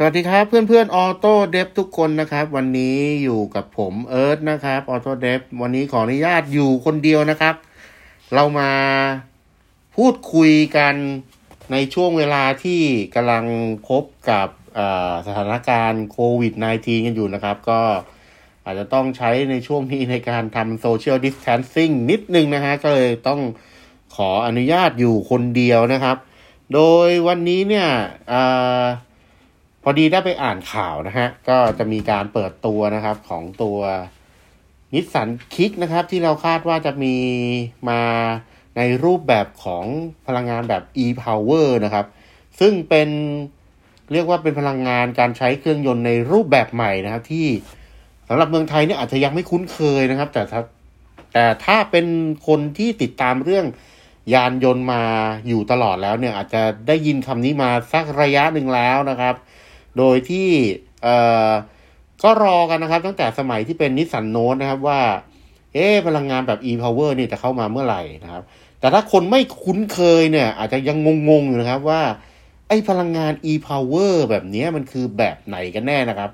สวัสดีครับเพื่อนเพื่อนออโต้เดฟทุกคนนะครับ วันนี้อยู่กับผมเอิร์ธนะครับออโต้เดฟวันนี้ขออนุญาตอยู่คนเดียวนะครับ เรามาพูดคุยกันในช่วงเวลาที่กำลังพบกับสถานการณ์โควิด -19 กันอยู่นะครับ ก็อาจจะต้องใช้ในช่วงนี้ในการทำโซเชียลดิส a ทนซิ่งนิดนึงนะฮะก็เลยต้องขออนุญาตอยู่คนเดียวนะครับ โดยวันนี้เนี่ยอ อดีได้ไปอ่านข่าวนะฮะ ก็จะมีการเปิดตัวนะครับของตัวนิสสันคิกนะครับ ที่เราคาดว่าจะมีมาในรูปแบบของพลังงานแบบ e-power นะครับ ซึ่งเป็นเรียกว่าเป็นพลังงานการใช้เครื่องยนต์ในรูปแบบใหม่นะครับ ที่สำหรับเมืองไทยเนี่ยอาจจะยังไม่คุ้นเคยนะครับ แต่ถ้าแต่ถ้าเป็นคนที่ติดตามเรื่องยานยนต์มาอยู่ตลอดแล้วเนี่ย อาจจะได้ยินคำนี้มาสักระยะหนึ่งแล้วนะครับ โดยที่เอ่อก็รอกันนะครับ ตั้งแต่สมัยที่เป็นนิสสันโนตนะครับว่า เอ๊พลังงานแบบ e-power นี่จะเข้ามาเมื่อไหร่นะครับ แต่ถ้าคนไม่คุ้นเคยเนี่ย อาจจะยังงงๆอยู่นะครับว่า ไอ้พลังงาน e-power แบบนี้มันคือแบบไหนกันแน่นะครับ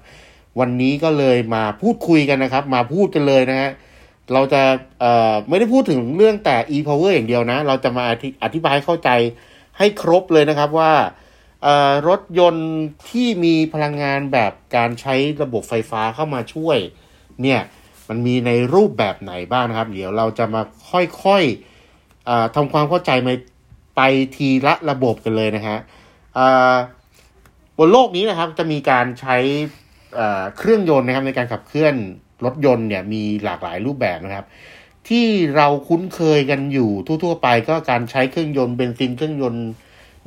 วันนี้ก็เลยมาพูดคุยกันนะครับ มาพูดกันเลยนะฮะเราจะเอ่อไม่ได้พูดถึงเรื่องแต่ e-power อย่างเดียวนะ เราจะมาอธิบายเข้าใจให้ครบเลยนะครับว่า รถยนต์ที่มีพลังงานแบบการใช้ระบบไฟฟ้าเข้ามาช่วย เนี่ยมันมีในรูปแบบไหนบ้างนะครับ เดี๋ยวเราจะมาค่อยๆทำความเข้าใจไปไปทีละระบบกันเลยนะฮะบนโลกนี้นะครับจะมีการใช้เครื่องยนต์นะครับในการขับเคลื่อนรถยนต์เนี่ยมีหลากหลายรูปแบบนะครับ ที่เราคุ้นเคยกันอยู่ทั่ว ๆ ไปก็การใช้เครื่องยนต์เบนซินเครื่องยนต์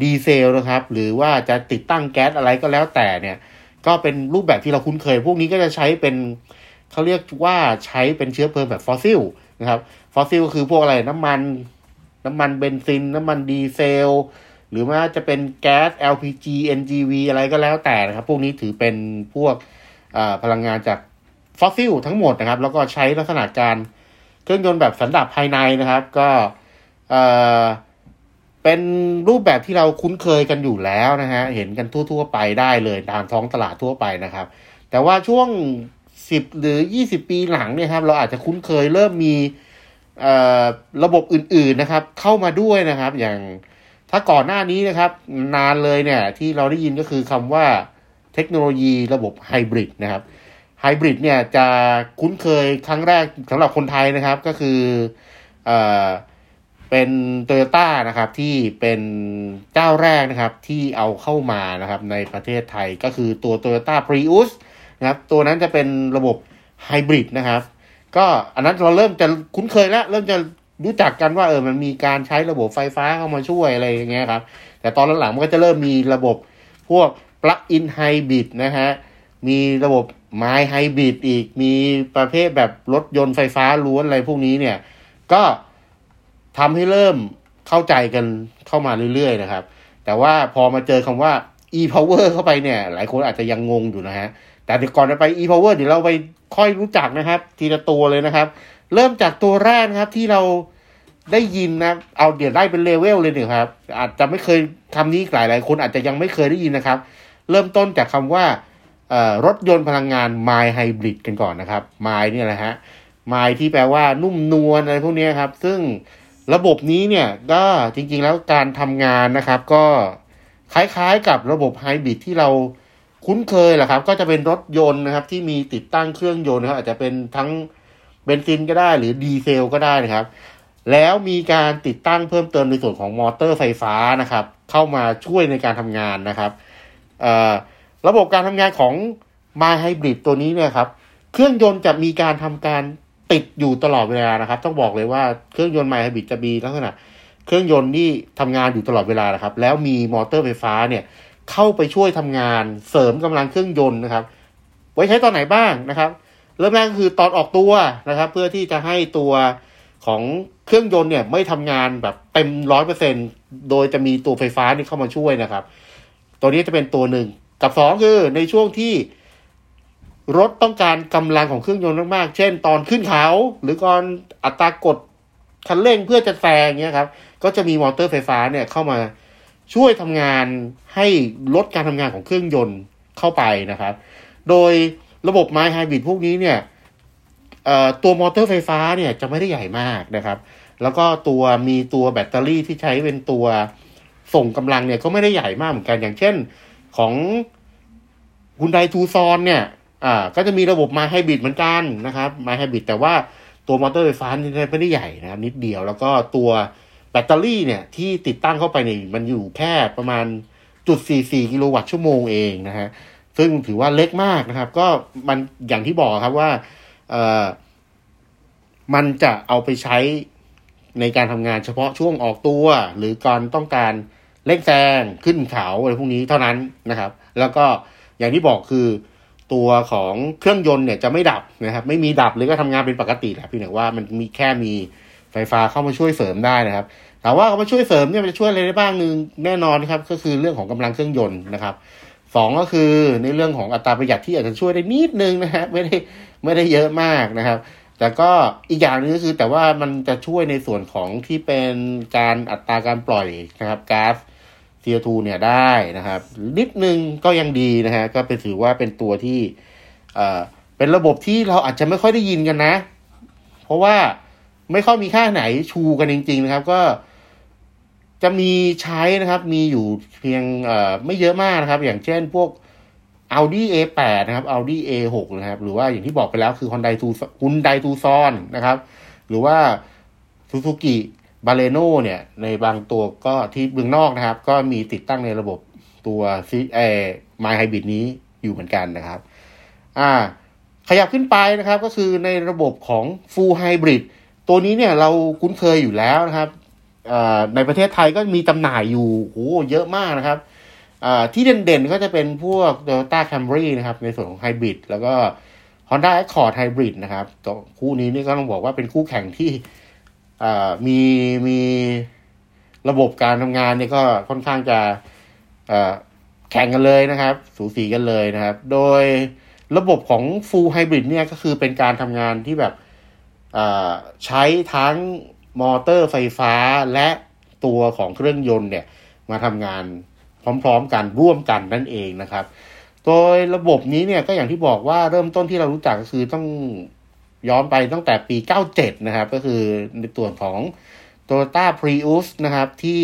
ดีเซลนะครับ หรือว่าจะติดตั้งแก๊สอะไรก็แล้วแต่เนี่ย ก็เป็นรูปแบบที่เราคุ้นเคย พวกนี้ก็จะใช้เป็นเขาเรียกว่าใช้เป็นเชื้อเพลิงแบบฟอสซิลนะครับ ฟอสซิลก็คือพวกอะไรน้ำมัน น้ำมันเบนซิน น้ำมันดีเซล หรือว่าจะเป็นแก๊ส LPG NGV อะไรก็แล้วแต่นะครับ พวกนี้ถือเป็นพวกพลังงานจากฟอสซิลทั้งหมดนะครับ แล้วก็ใช้ลักษณะการเครื่องยนต์แบบสันดาปภายในนะครับ ก็เเป็นรูปแบบที่เราคุ้นเคยกันอยู่แล้วนะฮะ เห็นกันทั่ว ๆ ไปได้เลยตามท้องตลาดทั่วไปนะครับ แต่ว่าช่วงสิบหรือยี่สิบปีหลังเนี่ยครับ เราอาจจะคุ้นเคยเริ่มมีระบบอื่นๆนะครับ เข้ามาด้วยนะครับ อย่างถ้าก่อนหน้านี้นะครับ นานเลยเนี่ย ที่เราได้ยินก็คือคำว่าเทคโนโลยีระบบไฮบริดนะครับไฮบริดเนี่ยจะคุ้นเคยครั้งแรกสำหรับคนไทยนะครับ ก็คืออ เป็นโตโยต้านะครับที่เป็นเจ้าแรกนะครับที่เอาเข้ามานะครับในประเทศไทยก็คือตัว Toyota Prius นะครับตัวนั้นจะเป็นระบบไฮบริดนะครับ ก็อันนั้นเราเริ่มจะคุ้นเคยแล้ว เริ่มจะรู้จักกันว่าเออมันมีการใช้ระบบไฟฟ้าเข้ามาช่วยอะไรอย่างเงี้ยครับ แต่ตอนหลังๆมันก็จะเริ่มมีระบบพวก plug-in hybrid นะฮะมีระบบไม้ไฮบริดอีกมีประเภทแบบรถยนต์ไฟฟ้าล้วนอะไรพวกนี้เนี่ย ก็ ทำให้เริ่มเข้าใจกันเข้ามาเรื่อยๆนะครับ แต่ว่าพอมาเจอคำว่า e-power เข้าไปเนี่ย หลายคนอาจจะยังงงอยู่นะฮะ แต่เดี๋ยวก่อนจะไป e-power เดี๋ยวเราไปค่อยรู้จักนะครับ ทีละตัวเลยนะครับ เริ่มจากตัวแรกนะครับที่เราได้ยินนะเอาเดี๋ยวได้เป็นเลเวลเลยเนี่ยครับ อาจจะไม่เคยคำนี้หลายหลายคนอาจจะยังไม่เคยได้ยินนะครับ เริ่มต้นจากคำว่ารถยนต์พลังงาน My Hybrid กันก่อนนะครับ My เนี่ยแหละฮะ My ที่แปลว่านุ่มนวลอะไรพวกนี้ครับ ซึ่ง ระบบนี้เนี่ยก็จริงๆแล้วการทำงานนะครับ ก็คล้ายๆกับระบบไฮบริดที่เราคุ้นเคยแหละครับ ก็จะเป็นรถยนต์นะครับ ที่มีติดตั้งเครื่องยนต์นะครับอาจจะเป็นทั้งเบนซินก็ได้หรือดีเซลก็ได้นะครับ แล้วมีการติดตั้งเพิ่มเติมในส่วนของมอเตอร์ไฟฟ้านะครับ เข้ามาช่วยในการทำงานนะครับระบบการทำงานของมาไฮบริดตัวนี้เนี่ยครับ เครื่องยนต์จะมีการทำการ ติดอยู่ตลอดเวลานะครับ ต้องบอกเลยว่าเครื่องยนต์ไมฮบิดจะมีลักษณะ เครื่องยนต์ที่ทำงานอยู่ตลอดเวลานะครับ แล้วมีมอเตอร์ไฟฟ้าเนี่ยเข้าไปช่วยทำงานเสริมกำลังเครื่องยนต์นะครับ ไว้ใช้ตอนไหนบ้างนะครับ เริ่มแรกก็คือตอนออกตัวนะครับ เพื่อที่จะให้ตัวของเครื่องยนต์เนี่ยไม่ทำงานแบบเต็มร้อยเปอร์เซ็นโดยจะมีตัวไฟฟ้านี่เข้ามาช่วยนะครับ ตัวนี้จะเป็นตัวหนึ่งกับสองคือในช่วงที่ รถต้องการกำลังของเครื่องยนต์มากๆ เช่น ตอนขึ้นเขา หรือก่อนอัตรากดคันเร่งเพื่อจะแซงเนี้ยครับ ก็จะมีมอเตอร์ไฟฟ้าเนี่ยเข้ามาช่วยทำงานให้ลดการทำงานของเครื่องยนต์เข้าไปนะครับ โดยระบบไมล์ไฮบริดพวกนี้เนี่ยตัวมอเตอร์ไฟฟ้าเนี่ยจะไม่ได้ใหญ่มากนะครับ แล้วก็ตัวมีตัวแบตเตอรี่ที่ใช้เป็นตัวส่งกำลังเนี่ยก็ไม่ได้ใหญ่มากเหมือนกันอย่างเช่นของคุณไดทูซอนเนี่ย อ่าก็จะมีระบบมล์ไฮบริดเหมือนกันนะครับมล์ไฮบริดแต่ว่าตัวมอเตอร์ไฟฟ้านี่ไม่ได้ใหญ่นะครับนิดเดียวแล้วก็ตัวแบตเตอรี่เนี่ยที่ติดตั้งเข้าไปเนี่ยมันอยู่แค่ประมาณจุดสี่สี่กิโลวัตต์ชั่วโมงเองนะฮะซึ่งถือว่าเล็กมากนะครับ ก็มันอย่างที่บอกครับว่าเออมันจะเอาไปใช้ในการทำงานเฉพาะช่วงออกตัว หรือการต้องการเร่งแซงขึ้นเขาอะไรพวกนี้เท่านั้นนะครับ แล้วก็อย่างที่บอกคือ ตัวของเครื่องยนต์เนี่ยจะไม่ดับนะครับ ไม่มีดับเลยก็ทำงานเป็นปกติแหละพี่แต่ว่ามันมีแค่มีไฟฟ้าเข้ามาช่วยเสริมได้นะครับถามว่าเขามาช่วยเสริมเนี่ยมันจะช่วยอะไรได้บ้างหนึ่งแน่นอนครับ ก็คือเรื่องของกำลังเครื่องยนต์นะครับสองก็คือในเรื่องของอัตราประหยัดที่อาจจะช่วยได้นิดนึงนะฮะไม่ได้ไม่ได้เยอะมากนะครับแต่ก็อีกอย่างนึงก็คือแต่ว่ามันจะช่วยในส่วนของที่เป็นการอัตราการปล่อยนะครับก๊าซ CO2 เนี่ยได้นะครับ นิดนึงก็ยังดีนะฮะก็เป็นถือว่าเป็นตัวที่เอ่อเป็นระบบที่เราอาจจะไม่ค่อยได้ยินกันนะ เพราะว่าไม่ค่อยมีค่าไหนชูกันจริง ๆ นะครับ ก็จะมีใช้นะครับ มีอยู่เพียงเอ่อไม่เยอะมากนะครับ อย่างเช่นพวก Audi A8 นะครับ Audi A6 นะครับ หรือว่าอย่างที่บอกไปแล้วคือ Hyundai Tu Hyundai Tucson นะครับ หรือว่า Suzuki บาเลโนเนี่ยในบางตัวก็ที่เมืองนอกนะครับ ก็มีติดตั้งในระบบตัวซีเอไมไฮบริดนี้อยู่เหมือนกันนะครับ อ่า ขยับขึ้นไปนะครับก็คือในระบบของ Full Hybrid ตัวนี้เนี่ยเราคุ้นเคยอยู่แล้วนะครับในประเทศไทยก็มีจำหน่ายอยู่โอ้เยอะมากนะครับที่เด่นๆก็จะเป็นพวก Toyota Camry นะครับ ในส่วนของไฮบริดแล้วก็ Honda Accord Hybrid นะครับคู่นี้นี่ก็ต้องบอกว่าเป็นคู่แข่งที่ มีมีระบบการทำงานเนี่ยก็ค่อนข้างจะแข่งกันเลยนะครับ สูสีกันเลยนะครับ โดยระบบของ Full Hybrid เนี่ยก็คือเป็นการทำงานที่แบบใช้ทั้งมอเตอร์ไฟฟ้าและตัวของเครื่องยนต์เนี่ยมาทำงานพร้อมๆกันร่วมกันนั่นเองนะครับ โดยระบบนี้เนี่ยก็อย่างที่บอกว่าเริ่มต้นที่เรารู้จักก็คือต้อง ย้อนไปตั้งแต่ปี 97 นะครับ ก็คือในตัวของ Toyota Prius นะครับ ที่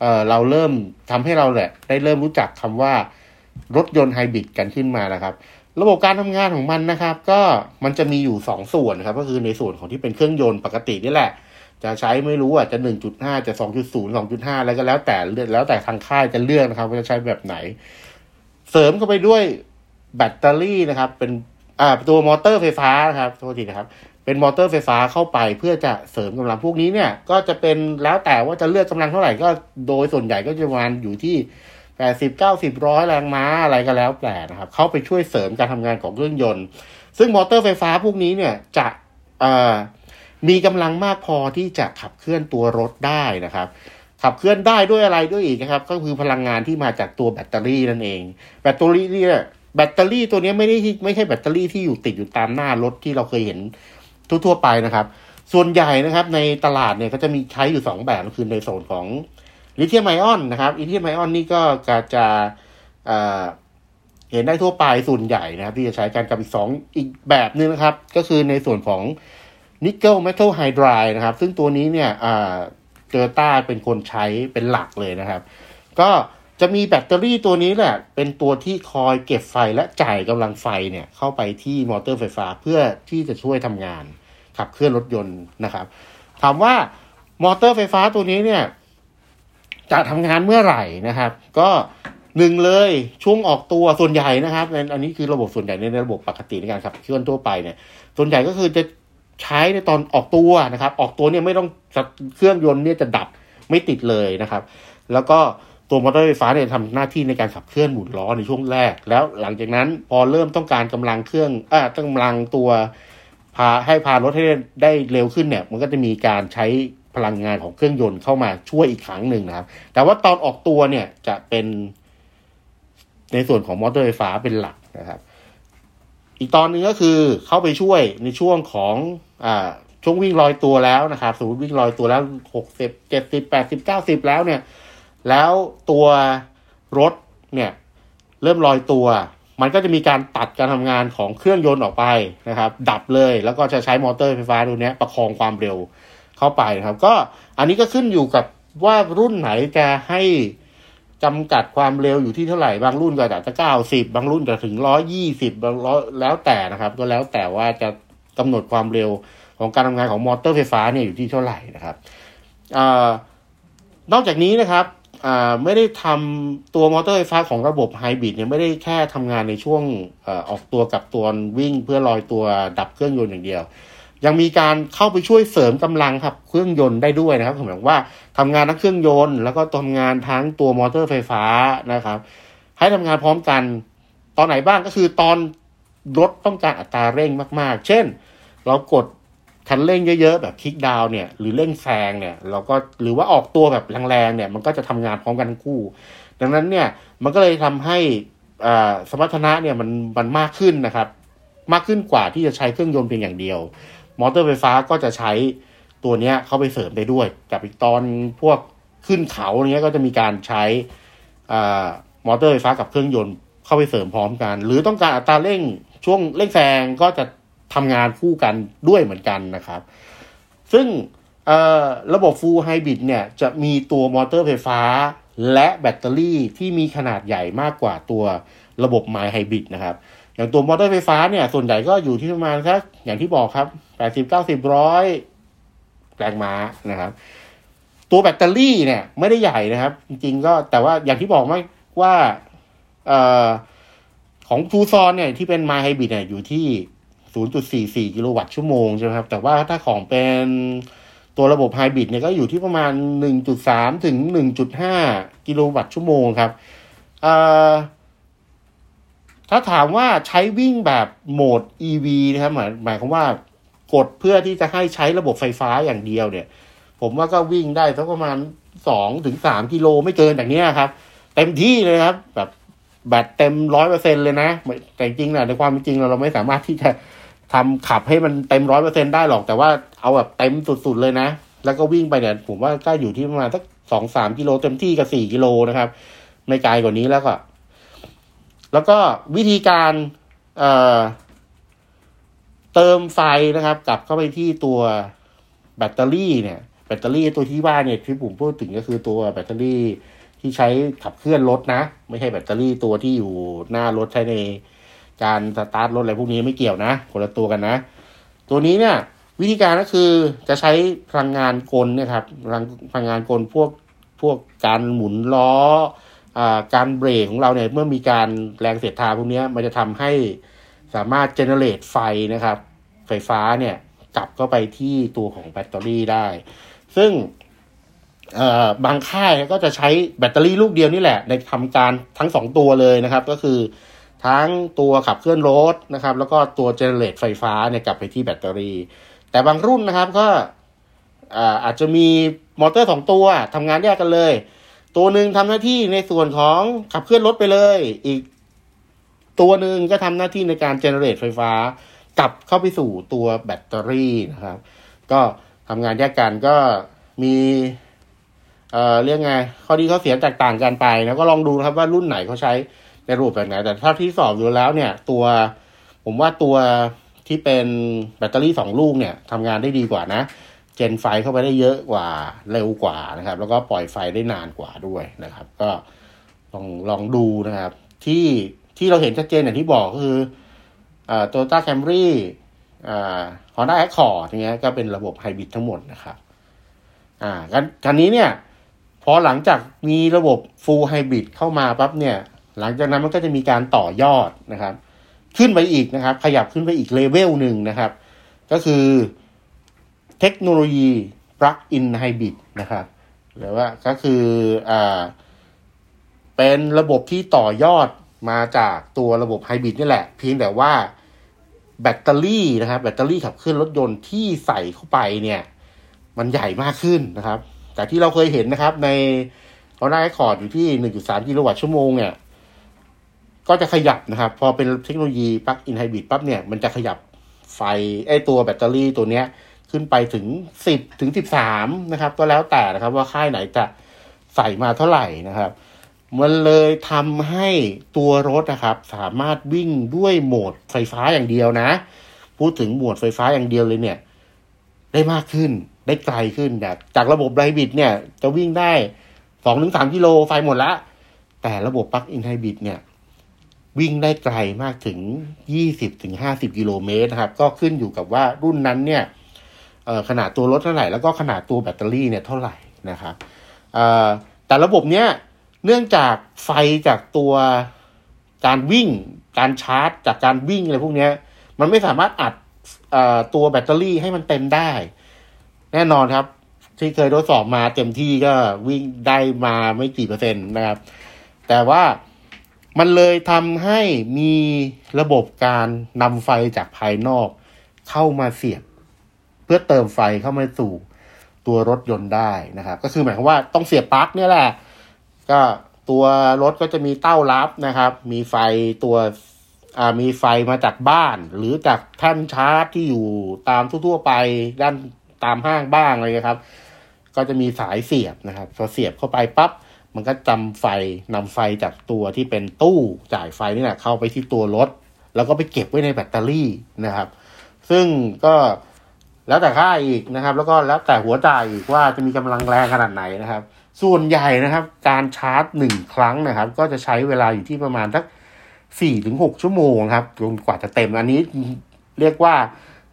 เเราเริ่มทำให้เราแหละ ได้เริ่มรู้จักคำว่ารถยนต์ไฮบริดกันขึ้นมานะครับ ระบบการทำงานของมันนะครับ ก็มันจะมีอยู่ 2 ส่วนนะครับ ก็คือในส่วนของที่เป็นเครื่องยนต์ปกตินี่แหละ จะใช้ไม่รู้อะจะ 1.5 จะ 2.0 2.5 แล้วก็แล้วแต่แล้วแต่ทางค่ายจะเลือกนะครับว่าจะใช้แบบไหน เสริมเข้าไปด้วยแบตเตอรี่นะครับ เป็น อ่าตัวมอเตอร์ไฟฟ้านะครับโทษทีนะครับ เป็นมอเตอร์ไฟฟ้าเข้าไปเพื่อจะเสริมกำลังพวกนี้เนี่ย ก็จะเป็นแล้วแต่ว่าจะเลือกกำลังเท่าไหร่ก็โดยส่วนใหญ่ก็จะประมาณอยู่ที่แปดสิบเก้าสิบร้อยแรงม้าอะไรก็แล้วแต่นะครับ เข้าไปช่วยเสริมการทำงานของเครื่องยนต์ ซึ่งมอเตอร์ไฟฟ้าพวกนี้เนี่ยจะอ่ามีกำลังมากพอที่จะขับเคลื่อนตัวรถได้นะครับ ขับเคลื่อนได้ด้วยอะไรด้วยอีกนะครับ ก็คือพลังงานที่มาจากตัวแบตเตอรี่นั่นเอง แบตเตอรี่เนี่ย แบตเตอรี่ตัวนี้ไม่ได้ไม่ใช่แบตเตอรี่ที่อยู่ติดอยู่ตามหน้ารถที่เราเคยเห็นทั่วๆไปนะครับ ส่วนใหญ่นะครับ ในตลาดเนี่ยก็จะมีใช้อยู่สองแบบคือในโซนของลิเธียมไอออนนะครับลิเธียมไอออนนี่ก็จะเห็นได้ทั่วไปส่วนใหญ่นะครับ ที่จะใช้กันกับอีกสองอีกแบบนึงนะครับ ก็คือในส่วนของnickel-metal hydride นะครับ ซึ่งตัวนี้เนี่ยโตโยต้าเป็นคนใช้เป็นหลักเลยนะครับ ก็ จะมีแบตเตอรี่ตัวนี้แหละ เป็นตัวที่คอยเก็บไฟและจ่ายกำลังไฟเนี่ยเข้าไปที่มอเตอร์ไฟฟ้าเพื่อที่จะช่วยทำงานขับเคลื่อนรถยนต์นะครับ ถามว่ามอเตอร์ไฟฟ้าตัวนี้เนี่ย จะทำงานเมื่อไหร่นะครับ ก็หนึ่งเลยช่วงออกตัวส่วนใหญ่นะครับอันนี้คือระบบส่วนใหญ่ในระบบปกติในการขับเคลื่อนทั่วไปเนี่ย ส่วนใหญ่ก็คือจะใช้ในตอนออกตัวนะครับ ออกตัวเนี่ยไม่ต้องเครื่องยนต์เนี่ยจะดับไม่ติดเลยนะครับ แล้วก็ ตัวมอเตอร์ไฟฟ้าเนี่ยทำหน้าที่ในการขับเคลื่อนหมุนล้อในช่วงแรก แล้วหลังจากนั้นพอเริ่มต้องการกำลังเครื่องอ่ากำลังตัวพาให้พารถให้ได้เร็วขึ้นเนี่ย มันก็จะมีการใช้พลังงานของเครื่องยนต์เข้ามาช่วยอีกครั้งหนึ่งนะครับ แต่ว่าตอนออกตัวเนี่ยจะเป็นในส่วนของมอเตอร์ไฟฟ้าเป็นหลักนะครับ อีกตอนนึงก็คือเข้าไปช่วยในช่วงของอ่าช่วงวิ่งลอยตัวแล้วนะครับสมมติวิ่งลอยตัวแล้วหกสิบเจ็ดสิบแปดสิบเก้าสิบแล้วเนี่ย แล้วตัวรถเนี่ยเริ่มลอยตัว มันก็จะมีการตัดการทำงานของเครื่องยนต์ออกไปนะครับ ดับเลยแล้วก็จะใช้มอเตอร์ไฟฟ้าตัวนี้ประคองความเร็วเข้าไปนะครับ ก็อันนี้ก็ขึ้นอยู่กับว่ารุ่นไหนจะให้จำกัดความเร็วอยู่ที่เท่าไหร่ บางรุ่นก็อาจจะเก้าสิบบางรุ่นจะถึงร้อยี่สิบบางร้อยแล้วแต่นะครับ ก็แล้วแต่ว่าจะกำหนดความเร็วของการทำงานของมอเตอร์ไฟฟ้าเนี่ยอยู่ที่เท่าไหร่นะครับอนอกจากนี้นะครับ ไม่ได้ทำตัวมอเตอร์ไฟฟ้าของระบบไฮบริดเนี่ยไม่ได้แค่ทำงานในช่วงอออกตัวกับตัววิ่ง เพื่อลอยตัวดับเครื่องยนต์อย่างเดียว ยังมีการเข้าไปช่วยเสริมกำลังครับเครื่องยนต์ได้ด้วยนะครับผมบอกว่าทำงานทั้งเครื่องยนต์ แล้วก็ทำงานทั้งตัวมอเตอร์ไฟฟ้านะครับ ให้ทำงานพร้อมกันตอนไหนบ้างก็คือตอนรถต้องการอัตราเร่งมาก ๆ เช่น เรากด คันเร่งเยอะๆ แบบคลิกดาวเนี่ยหรือเร่งแซงเนี่ยเราก็หรือว่าออกตัวแบบแรงๆเนี่ยมันก็จะทำงานพร้อมกันทั้งคู่ ดังนั้นเนี่ยมันก็เลยทำให้สมรรถนะเนี่ยมันมันมากขึ้นนะครับ มากขึ้นกว่าที่จะใช้เครื่องยนต์เพียงอย่างเดียว มอเตอร์ไฟฟ้าก็จะใช้ตัวเนี้ยเข้าไปเสริมได้ด้วยกับอีกตอนพวกขึ้นเขาเนี้ยก็จะมีการใช้มอเตอร์ไฟฟ้ากับเครื่องยนต์เข้าไปเสริมพร้อมกัน หรือต้องการอัตราเร่งช่วงเร่งแซงก็จะ ทำงานคู่กันด้วยเหมือนกันนะครับ ซึ่งระบบ Full Hybrid เนี่ยจะมีตัวมอเตอร์ไฟฟ้า และแบตเตอรี่ที่มีขนาดใหญ่มากกว่าตัวระบบ My Hybrid นะครับ อย่างตัวมอเตอร์ไฟฟ้าเนี่ยส่วนใหญ่ก็อยู่ที่ประมาณสักอย่างที่บอกครับแปดสิบเก้าสิบร้อยแรงม้านะครับ ตัวแบตเตอรี่เนี่ยไม่ได้ใหญ่นะครับ จริงๆก็แต่ว่าอย่างที่บอกว่าว่าอของฟูซอนเนี่ยที่เป็น My Hybrid เนี่ยอยู่ที่ 0.44 กิโลวัตต์ชั่วโมงใช่ไหมครับ แต่ว่าถ้าของเป็นตัวระบบไฮบริดเนี่ยก็อยู่ที่ประมาณ 1.3 ถึง 1.5 กิโลวัตต์ชั่วโมงครับถ้าถามว่าใช้วิ่งแบบโหมด EV นะครับหมายหมายความว่ากดเพื่อที่จะให้ใช้ระบบไฟฟ้าอย่างเดียวเนี่ย ผมว่าก็วิ่งได้สักประมาณ2ถึง3กิโลไม่เกินจากนี้ครับ เต็มที่เลยครับ แบบแบตเต็มร้อยเปอร์เซ็นเลยนะแต่จริงๆนะในความจริงเราเราไม่สามารถที่จะ ทำขับให้มันเต็มร้อยเปอร์เซ็นได้หรอก แต่ว่าเอาแบบเต็มสุดๆเลยนะ แล้วก็วิ่งไปเนี่ย ผมว่าก็อยู่ที่ประมาณสักสองสามกิโลเต็มที่กับสี่กิโลนะครับ ไม่ไกลกว่านี้แล้วก็ แล้วก็วิธีการเอ่อเติมไฟนะครับ กลับเข้าไปที่ตัวแบตเตอรี่เนี่ย แบตเตอรี่ตัวที่ว่าเนี่ยที่ผมพูดถึงก็คือตัวแบตเตอรี่ที่ใช้ขับเคลื่อนรถนะ ไม่ใช่แบตเตอรี่ตัวที่อยู่หน้ารถใช้ใน การสตาร์ทรถอะไรพวกนี้ไม่เกี่ยวนะคนละตัวกันนะ ตัวนี้เนี่ยวิธีการก็คือจะใช้พลังงานกลนะครับพลังงานกลพวกพวกการหมุนล้ออการเบรกของเราเนี่ยเมื่อมีการแรงเสียดทานพวกนี้มันจะทำให้สามารถเจเนเรตไฟนะครับ ไฟฟ้าเนี่ยกลับเข้าไปที่ตัวของแบตเตอรี่ได้ ซึ่งบางค่ายก็จะใช้แบตเตอรี่ลูกเดียวนี่แหละ ในทำการทั้งสองตัวเลยนะครับ ก็คือ ทั้งตัวขับเคลื่อนรถนะครับ แล้วก็ตัว generate ไฟฟ้าเนี่ยกลับไปที่แบตเตอรี่ แต่บางรุ่นนะครับก็อาจจะมีมอเตอร์สองตัวทำงานแยกกันเลย ตัวหนึ่งทำหน้าที่ในส่วนของขับเคลื่อนรถไปเลย อีกตัวหนึ่งก็ทำหน้าที่ในการ generate ไฟฟ้ากลับเข้าไปสู่ตัวแบตเตอรี่นะครับ ก็ทำงานแยกกันก็มีเอ่อเรียกไงข้อดีข้อเสียแตกต่างกันไป แล้วก็ลองดูครับว่ารุ่นไหนเขาใช้ ในรูปแบบไหน แต่ถ้าที่สอบดูแล้วเนี่ย ตัวผมว่าตัวที่เป็นแบตเตอรี่สองลูกเนี่ยทำงานได้ดีกว่านะ เจนไฟเข้าไปได้เยอะกว่าเร็วกว่านะครับ แล้วก็ปล่อยไฟได้นานกว่าด้วยนะครับ ก็ลองลองดูนะครับ ที่ที่เราเห็นชัดเจนอย่างที่บอกก็คืออ่าโตโยต้าแคมรี่อ่าฮอนด้าแอคคอร์ดอย่างเงี้ยก็เป็นระบบไฮบริดทั้งหมดนะครับ อ่ากันกันนี้เนี่ย พอหลังจากมีระบบ full hybrid เข้ามาปั๊บเนี่ย หลังจากนั้นมันก็จะมีการต่อยอดนะครับ ขึ้นไปอีกนะครับ ขยับขึ้นไปอีกเลเวลหนึ่งนะครับ ก็คือเทคโนโลยี plug-in hybrid นะครับหรือว่าก็คืออ่าเป็นระบบที่ต่อยอดมาจากตัวระบบไฮบริดนี่แหละ เพียงแต่ว่าแบตเตอรี่นะครับแบตเตอรี่ขับเคลื่อนรถยนต์ที่ใส่เข้าไปเนี่ย มันใหญ่มากขึ้นนะครับ แต่ที่เราเคยเห็นนะครับในฮอนด้าแอคคอร์ดอยู่ที่หนึ่งจุดสามกิโลวัตต์ชั่วโมงเนี่ย ก็จะขยับนะครับ พอเป็นเทคโนโลยี plug-in hybrid ปั๊บเนี่ยมันจะขยับไฟไอตัวแบตเตอรี่ตัวเนี้ยขึ้นไปถึงสิบถึงสิบสามนะครับ ก็แล้วแต่นะครับว่าค่ายไหนจะใส่มาเท่าไหร่นะครับ มันเลยทำให้ตัวรถนะครับ สามารถวิ่งด้วยโหมดไฟฟ้าอย่างเดียวนะ พูดถึงโหมดไฟฟ้าอย่างเดียวเลยเนี่ย ได้มากขึ้นได้ไกลขึ้นจากจากระบบไฮบริดเนี่ย จะวิ่งได้สองถึงสามกิโลไฟหมดละแต่ระบบปลั๊กอินไฮบริดเนี่ย วิ่งได้ไกลมากถึงยี่สิบถึงห้าสิบกิโลเมตรนะครับ ก็ขึ้นอยู่กับว่ารุ่นนั้นเนี่ยขนาดตัวรถเท่าไหร่ แล้วก็ขนาดตัวแบตเตอรี่เนี่ยเท่าไหร่นะครับแต่ระบบเนี้ยเนื่องจากไฟจากตัวการวิ่ง การชาร์จ จากการวิ่งอะไรพวกนี้มันไม่สามารถอัดตัวแบตเตอรี่ให้มันเต็มได้ แน่นอนครับ ที่เคยทดสอบมาเต็มที่ก็วิ่งได้มาไม่กี่เปอร์เซ็นต์นะครับ แต่ว่า มันเลยทำให้มีระบบการนำไฟจากภายนอกเข้ามาเสียบ เพื่อเติมไฟเข้ามาสู่ตัวรถยนต์ได้นะครับ ก็คือหมายความว่าต้องเสียบปลั๊กเนี่ยแหละ ก็ตัวรถก็จะมีเต้ารับนะครับ มีไฟตัวอ่ามีไฟมาจากบ้าน หรือจากแท่นชาร์จที่อยู่ตามทั่วๆไปด้านตามห้างบ้างอะไรครับ ก็จะมีสายเสียบนะครับพอเสียบเข้าไปปั๊บ มันก็จำไฟนำไฟจากตัวที่เป็นตู้จ่ายไฟนี่แหละเข้าไปที่ตัวรถ แล้วก็ไปเก็บไว้ในแบตเตอรี่นะครับ ซึ่งก็แล้วแต่ค่าอีกนะครับ แล้วก็แล้วแต่หัวจ่ายอีกว่าจะมีกำลังแรงขนาดไหนนะครับ ส่วนใหญ่นะครับ การชาร์จหนึ่งครั้งนะครับ ก็จะใช้เวลาอยู่ที่ประมาณสักสี่ถึงหกชั่วโมงครับจนกว่าจะเต็มอันนี้เรียกว่า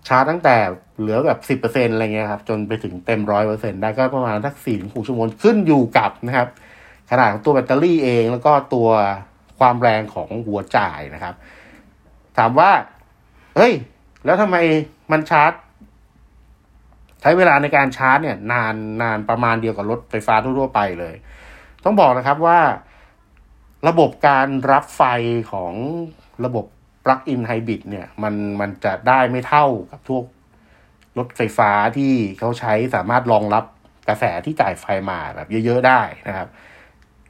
ชาร์จตั้งแต่เหลือแบบสิบเปอร์เซ็นอะไรเงี้ยครับ จนไปถึงเต็มร้อยเปอร์เซ็นได้ก็ประมาณสักสี่ถึงหกชั่วโมงขึ้นอยู่กับนะครับ ขนาดของตัวแบตเตอรี่เอง แล้วก็ตัวความแรงของหัวจ่ายนะครับ ถามว่า เฮ้ย แล้วทำไมมันชาร์จ ใช้เวลาในการชาร์จเนี่ย นานนานประมาณเดียวกับรถไฟฟ้าทั่วไปเลย ต้องบอกนะครับว่าระบบการรับไฟของระบบ plug-in hybrid เนี่ยมันมันจะได้ไม่เท่ากับทุกรถไฟฟ้าที่เขาใช้สามารถรองรับกระแสที่จ่ายไฟมาแบบเยอะ ๆ ได้นะครับ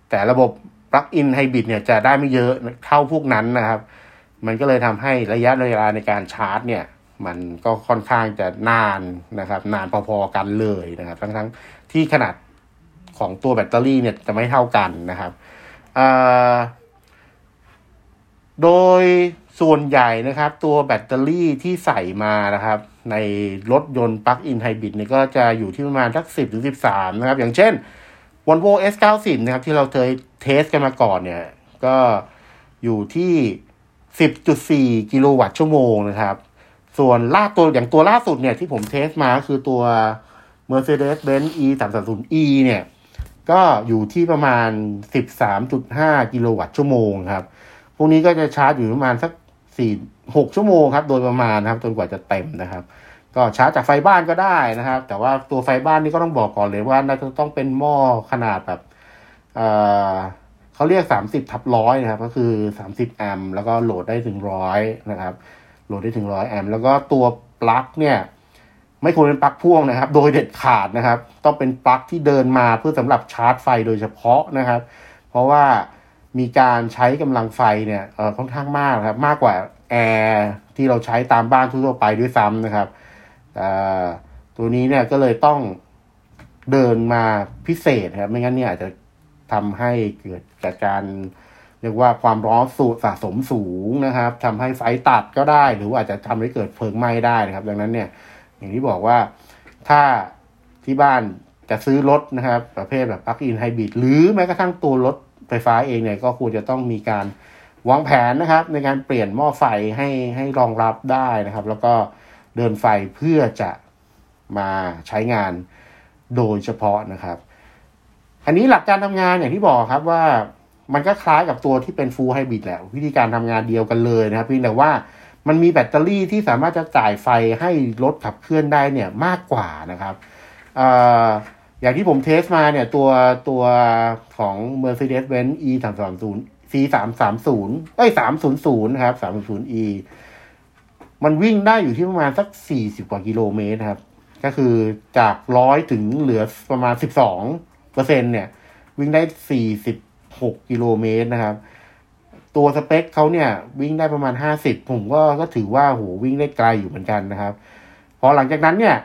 แต่ระบบปลั๊กอินไฮบริดเนี่ยจะได้ไม่เยอะเท่าพวกนั้นนะครับ มันก็เลยทำให้ระยะเวลาในการชาร์จเนี่ยมันก็ค่อนข้างจะนานนะครับ นานพอๆกันเลยนะครับ ทั้งทั้งที่ขนาดของตัวแบตเตอรี่เนี่ยจะไม่เท่ากันนะครับ โดยส่วนใหญ่นะครับ ตัวแบตเตอรี่ที่ใส่มานะครับ ในรถยนต์ plug-in hybrid เนี่ยก็จะอยู่ที่ประมาณสักสิบถึงสิบสามนะครับ อย่างเช่น Volvo S90 นะครับ ที่เราเคย test กันมาก่อนเนี่ย ก็อยู่ที่สิบจุดสี่กิโลวัตต์ชั่วโมงนะครับ ส่วนล่าตัวอย่างตัวล่าสุดเนี่ยที่ผม test มาคือตัว Mercedes-Benz E 3 3 0 E เนี่ย ก็อยู่ที่ประมาณ 13.5 กิโลวัตต์ชั่วโมงครับ พวกนี้ก็จะชาร์จอยู่ประมาณสัก 4 6 ชั่วโมงครับ โดยประมาณนะครับ จนกว่าจะเต็มนะครับ ก็ชาร์จจากไฟบ้านก็ได้นะครับ แต่ว่าตัวไฟบ้านนี่ก็ต้องบอกก่อนเลยว่าน่าจะต้องเป็นหม้อขนาดแบบเเขาเรียก 30ทับร้อยนะครับ ก็คือ 30 แอมป์แล้วก็โหลดได้ถึงร้อยนะครับ โหลดได้ถึงร้อยแอมป์แล้วก็ตัวปลั๊กเนี่ย ไม่ควรเป็นปลั๊กพ่วงนะครับ โดยเด็ดขาดนะครับ ต้องเป็นปลั๊กที่เดินมาเพื่อสำหรับชาร์จไฟโดยเฉพาะนะครับ เพราะว่ามีการใช้กำลังไฟเนี่ยเออค่อนข้างมากครับ มากกว่าแอร์ที่เราใช้ตามบ้านทั่วไปด้วยซ้ำนะครับ ตัวนี้เนี่ยก็เลยต้องเดินมาพิเศษครับ ไม่งั้นเนี่ยอาจจะทำให้เกิดจากการเรียกว่าความร้อนสูสะสมสูงนะครับทำให้ไฟตัดก็ได้ หรือว่าอาจจะทำให้เกิดเพลิงไหม้ได้นะครับ ดังนั้นเนี่ย อย่างที่บอกว่าถ้าที่บ้านจะซื้อรถนะครับ ประเภทแบบปลั๊กอินไฮบริดหรือแม้กระทั่งตัวรถไฟฟ้าเองเนี่ยก็ควรจะต้องมีการวางแผนนะครับ ในการเปลี่ยนหม้อไฟให้ให้รองรับได้นะครับ แล้วก็ เดินไฟเพื่อจะมาใช้งานโดยเฉพาะนะครับ อันนี้หลักการทำงานอย่างที่บอกครับว่ามันก็คล้ายกับตัวที่เป็นฟูลไฮบริดแหละวิธีการทำงานเดียวกันเลยนะครับเพียงแต่ว่ามันมีแบตเตอรี่ที่สามารถจะจ่ายไฟให้รถขับเคลื่อนได้เนี่ยมากกว่านะครับออย่างที่ผมเทสมาเนี่ยตัวตัวของ Mercedes-Benz E 3 3 0 C 3 3 0เอ้ย300 นะครับ300 E มันวิ่งได้อยู่ที่ประมาณสัก40กว่ากิโลเมตรครับ ก็คือจากร้อยถึงเหลือประมาณ12เปอร์เซ็นเนี่ย วิ่งได้40 6กิโลเมตรนะครับ ตัวสเปคเขาเนี่ย วิ่งได้ประมาณ50ผมก็ก็ถือว่าโหวิ่งได้ไกลอยู่เหมือนกันนะครับ พอหลังจากนั้นเนี่ย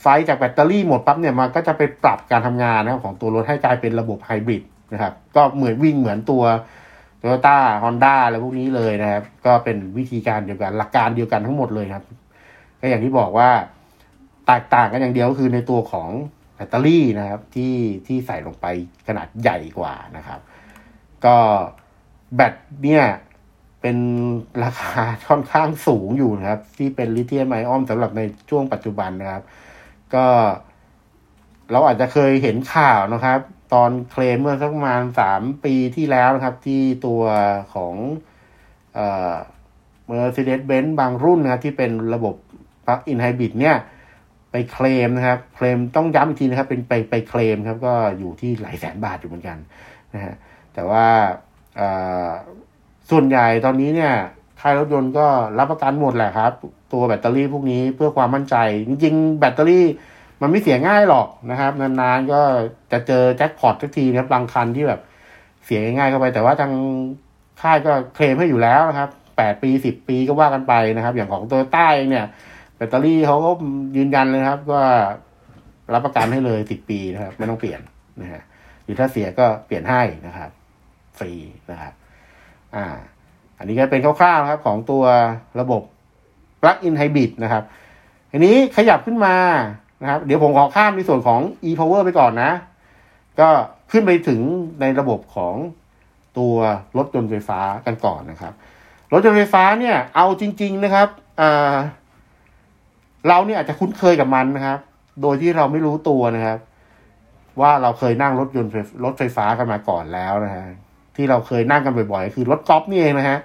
ไฟจากแบตเตอรี่หมดปั๊บเนี่ยมันก็จะไปปรับการทำงานนะครับของตัวรถให้กลายเป็นระบบไฮบริดนะครับ ก็เหมือนวิ่งเหมือนตัว โตโยต้าฮอนด้าอะไรพวกนี้เลยนะครับ ก็เป็นวิธีการเดียวกัน หลักการเดียวกันทั้งหมดเลยครับ ก็อย่างที่บอกว่าแตกต่างกันอย่างเดียวก็คือในตัวของแบตเตอรี่นะครับ ที่ที่ใส่ลงไปขนาดใหญ่กว่านะครับ ก็แบตเนี่ยเป็นราคาค่อนข้างสูงอยู่นะครับ ที่เป็นลิเธียมไอออนสำหรับในช่วงปัจจุบันนะครับ ก็เราอาจจะเคยเห็นข่าวนะครับ ตอนเคลมเมื่อสักประมาณสามปีที่แล้วนะครับ ที่ตัวของเอ่อ Mercedes-Benz บางรุ่นนะครับ ที่เป็นระบบ Plug-in Hybrid เนี่ย ไปเคลมนะครับ เคลมต้องย้ำอีกทีนะครับ เป็นไปไปเคลมครับ ก็อยู่ที่หลายแสนบาทอยู่เหมือนกันนะฮะแต่ว่าส่วนใหญ่ตอนนี้เนี่ยค่ายรถยนต์ก็รับประกันหมดแหละครับ ตัวแบตเตอรี่พวกนี้เพื่อความมั่นใจ จริงๆ แบตเตอรี่ มันไม่เสียง่ายหรอกนะครับ นานๆก็จะเจอแจ็คพอตทุกทีนะครับบางคันที่แบบเสียง่ายเข้าไป แต่ว่าทางค่ายก็เคลมให้อยู่แล้วนะครับแปดปีสิบปีก็ว่ากันไปนะครับ อย่างของตัวใต้เนี่ย แบตเตอรี่เขาก็ยืนยันเลยครับว่ารับประกันให้เลยสิบปีนะครับ ไม่ต้องเปลี่ยนนะฮะหรือถ้าเสียก็เปลี่ยนให้นะครับ ฟรีนะครับอ่า อันนี้ก็เป็นคร่าวๆครับ ของตัวระบบ plug-in hybrid นะครับทีนี้ขยับขึ้นมา นะครับ เดี๋ยวผมขอข้ามในส่วนของ e-power ไปก่อนนะ ก็ขึ้นไปถึงในระบบของตัวรถยนต์ไฟฟ้ากันก่อนนะครับ รถยนต์ไฟฟ้าเนี่ย เอาจริง ๆนะครับเราเนี่ยอาจจะคุ้นเคยกับมันนะครับ โดยที่เราไม่รู้ตัวนะครับ ว่าเราเคยนั่งรถยนต์รถไฟฟ้ากันมาก่อนแล้วนะฮะที่เราเคยนั่งกันบ่อยๆ คือรถกอล์ฟนี่เองนะฮะ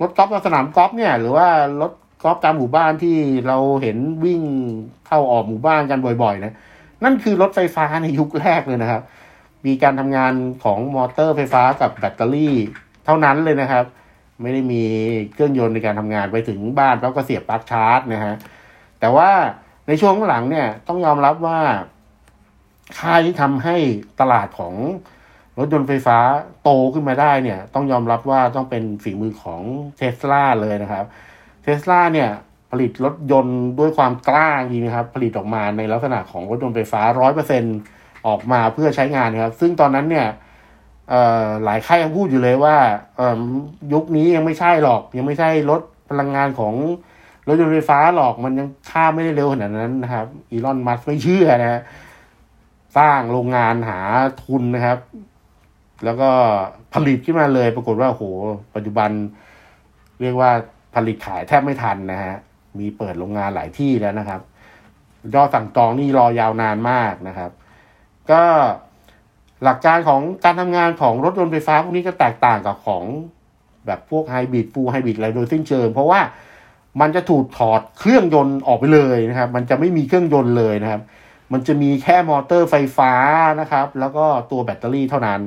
รถกอล์ฟสนามกอล์ฟเนี่ย หรือว่ารถ กอล์ฟตามหมู่บ้านที่เราเห็นวิ่งเข้าออกหมู่บ้านกันบ่อยๆนะนั่นคือรถไฟฟ้าในยุคแรกเลยนะครับ มีการทำงานของมอเตอร์ไฟฟ้ากับแบตเตอรี่ เท่านั้นเลยนะครับ ไม่ได้มีเครื่องยนต์ในการทำงานไปถึงบ้านแล้วก็เสียบปลั๊กชาร์จนะฮะแต่ว่าในช่วงหลังเนี่ยต้องยอมรับว่าค่ายที่ทำให้ตลาดของรถยนต์ไฟฟ้าโตขึ้นมาได้เนี่ย ต้องยอมรับว่าต้องเป็นฝีมือของเทสลาเลยนะครับ เทสลาเนี่ยผลิตรถยนต์ด้วยความกล้าจริงนะครับ ผลิตออกมาในลักษณะของรถยนต์ไฟฟ้าร้อยเปอร์เซ็นออกมาเพื่อใช้งานครับ ซึ่งตอนนั้นเนี่ยหลายค่ายยังพูดอยู่เลยว่ายุคนี้ยังไม่ใช่หรอก ยังไม่ใช่รถพลังงานของรถยนต์ไฟฟ้าหรอกมันยังข้าไม่ได้เร็วขนาดนั้นนะครับอีลอนมัสไม่เชื่อนะสร้างโรงงานหาทุนนะครับ แล้วก็ผลิตขึ้นมาเลยปรากฏว่าโหปัจจุบัน เรียกว่า ผลิตขายแทบไม่ทันนะฮะ มีเปิดโรงงานหลายที่แล้วนะครับ ยอดสั่งจองนี่รอยาวนานมากนะครับ ก็หลักการของการทำงานของรถยนต์ไฟฟ้าพวกนี้ก็แตกต่างกับของแบบพวกไฮบริดฟูไฮบริดอะไรโดยสิ้นเชิง เพราะว่ามันจะถูกถอดเครื่องยนต์ออกไปเลยนะครับ มันจะไม่มีเครื่องยนต์เลยนะครับ มันจะมีแค่มอเตอร์ไฟฟ้านะครับ แล้วก็ตัวแบตเตอรี่เท่านั้น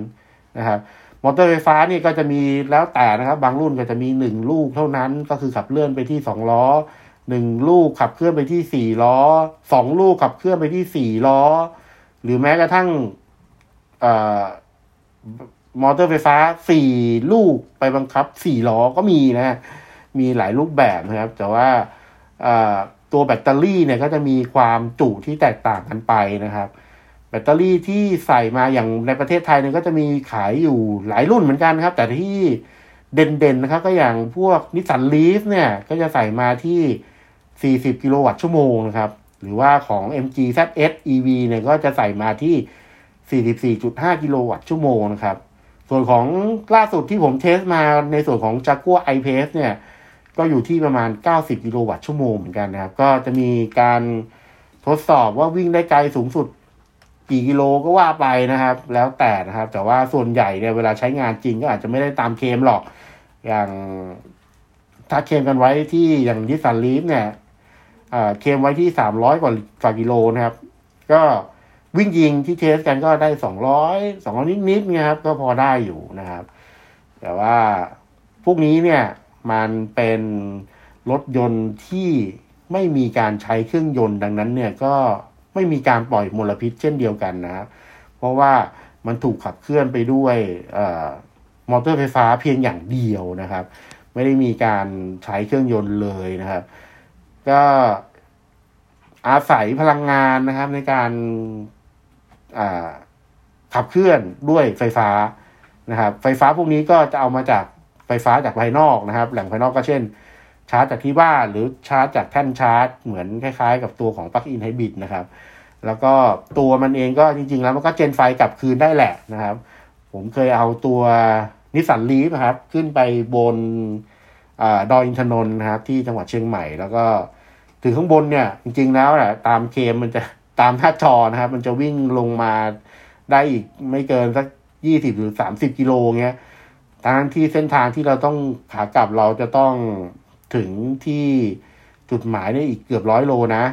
นะครับ มอเตอร์ไฟฟ้านี่ก็จะมีแล้วแต่นะครับ บางรุ่นก็จะมีหนึ่งลูกเท่านั้น ก็คือขับเลื่อนไปที่สองล้อหนึ่งลูกขับเคลื่อนไปที่สี่ล้อสองลูกขับเคลื่อนไปที่สี่ล้อ หรือแม้กระทั่งอมอเตอร์ไฟฟ้าสี่ลูกไปบังคับสี่ล้อก็มีนะ มีหลายรูปแบบนะครับ แต่ว่าตัวแบตเตอรี่เนี่ยก็จะมีความจุที่แตกต่างกันไปนะครับ แบตเตอรี่ที่ใส่มาอย่างในประเทศไทยเนี่ยก็จะมีขายอยู่หลายรุ่นเหมือนกันครับ แต่ที่เด่นๆนะครับ ก็อย่างพวกนิสสันลีฟเนี่ย ก็จะใส่มาที่ 40 กิโลวัตต์ชั่วโมงนะครับ หรือว่าของ MG ZS EV เนี่ยก็จะใส่มาที่ 44.5 กิโลวัตต์ชั่วโมงนะครับ ส่วนของล่าสุดที่ผม test มาในส่วนของ Jaguar I-Pace เนี่ย ก็อยู่ที่ประมาณ 90 กิโลวัตต์ชั่วโมงเหมือนกันนะครับ ก็จะมีการทดสอบว่าวิ่งได้ไกลสูงสุด กี่กิโลก็ว่าไปนะครับ แล้วแต่นะครับ แต่ว่าส่วนใหญ่เนี่ยเวลาใช้งานจริงก็อาจจะไม่ได้ตามเคมหรอก อย่างถ้าเคมกันไว้ที่อย่างยิสันลีฟเนี่ยเคมไว้ที่สามร้อยกว่าฝ่ากิโลนะครับ ก็วิ่งยิงที่เทสกันก็ได้สองร้อยสองร้อยนิดๆนี่ยครับ ก็พอได้อยู่นะครับ แต่ว่าพวกนี้เนี่ยมันเป็นรถยนต์ที่ไม่มีการใช้เครื่องยนต์ดังนั้นเนี่ยก็ ไม่มีการปล่อยมลพิษเช่นเดียวกันนะ เพราะว่ามันถูกขับเคลื่อนไปด้วยมอเตอร์ไฟฟ้าเพียงอย่างเดียวนะครับ ไม่ได้มีการใช้เครื่องยนต์เลยนะครับ ก็อาศัยพลังงานนะครับในการขับเคลื่อนด้วยไฟฟ้านะครับ ไฟฟ้าพวกนี้ก็จะเอามาจากไฟฟ้าจากภายนอกนะครับ แหล่งภายนอกก็เช่น ชาร์จจากที่บ้านหรือชาร์จจากแท่นชาร์จ เหมือนคล้ายๆ กับตัวของ plug-in hybrid นะครับ แล้วก็ตัวมันเองก็จริง ๆ แล้วมันก็ gen ไฟกลับคืนได้แหละนะครับ ผมเคยเอาตัวนิสสันลีฟนะครับ ขึ้นไปบนดอยอินทนนท์นะครับ ที่จังหวัดเชียงใหม่ แล้วก็ถึงข้างบนเนี่ย จริง ๆ แล้วแหละตามเคมมันจะตามหน้าจอนะครับ มันจะวิ่งลงมาได้อีกไม่เกินสักยี่สิบหรือสามสิบกิโลเงี้ยทางที่เส้นทางที่เราต้องขากลับเราจะต้อง ถึงที่จุดหมายได้อีกเกือบร้อยโลนะ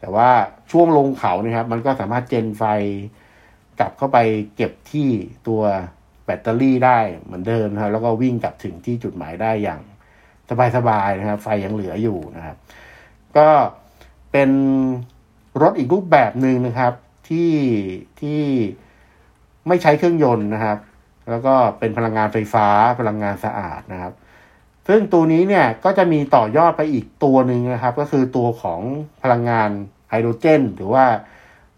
แต่ว่าช่วงลงเขาเนี่ยครับ มันก็สามารถเจนไฟกลับเข้าไปเก็บที่ตัวแบตเตอรี่ได้เหมือนเดิมครับ แล้วก็วิ่งกลับถึงที่จุดหมายได้อย่างสบายๆนะครับ ไฟยังเหลืออยู่นะครับ ก็เป็นรถอีกรูปแบบหนึ่งนะครับที่ที่ไม่ใช้เครื่องยนต์นะครับ แล้วก็เป็นพลังงานไฟฟ้าพลังงานสะอาดนะครับ ซึ่งตัวนี้เนี่ยก็จะมีต่อยอดไปอีกตัวหนึ่งนะครับ ก็คือตัวของพลังงานไฮโดรเจน หรือว่า